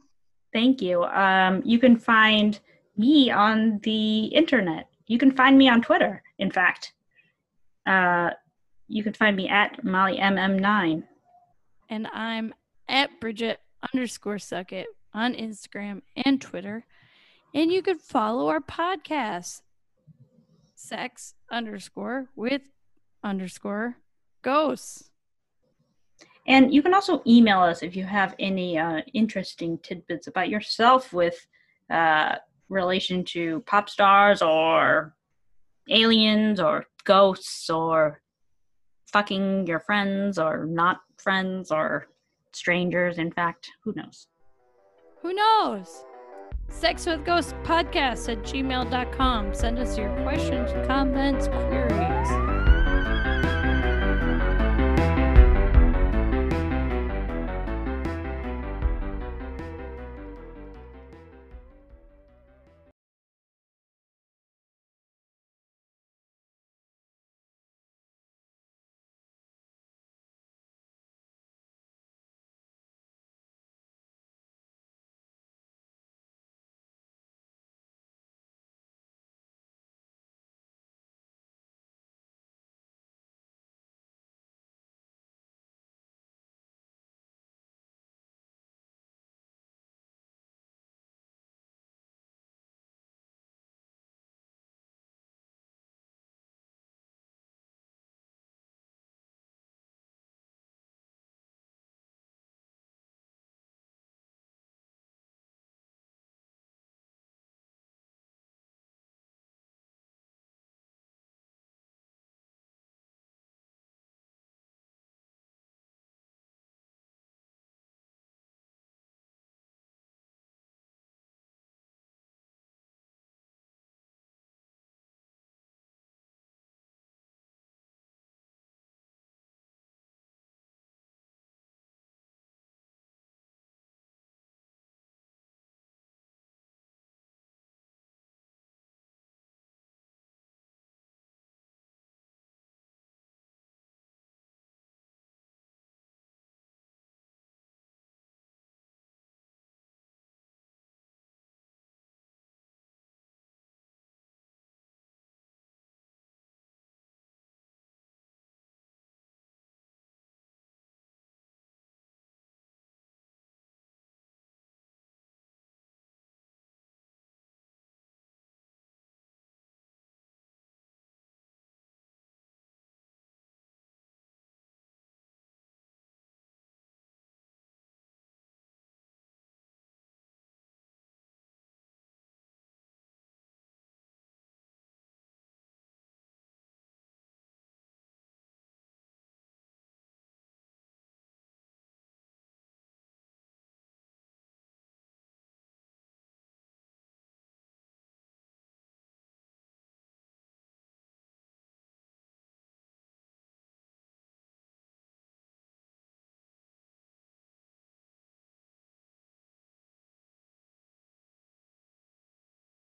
[SPEAKER 2] Thank you. Um, you can find me on the internet. You can find me on Twitter, in fact. Uh, you can find me at Molly MM9.
[SPEAKER 1] And I'm at Bridget underscore Suckett on Instagram and Twitter. And you can follow our podcast, sex underscore with underscore ghosts.
[SPEAKER 2] And you can also email us if you have any uh, interesting tidbits about yourself with uh, relation to pop stars or aliens or ghosts or fucking your friends or not friends or strangers, in fact. Who knows?
[SPEAKER 1] Who knows? Sex with Ghosts podcast at gmail.com. Send us your questions, comments, queries.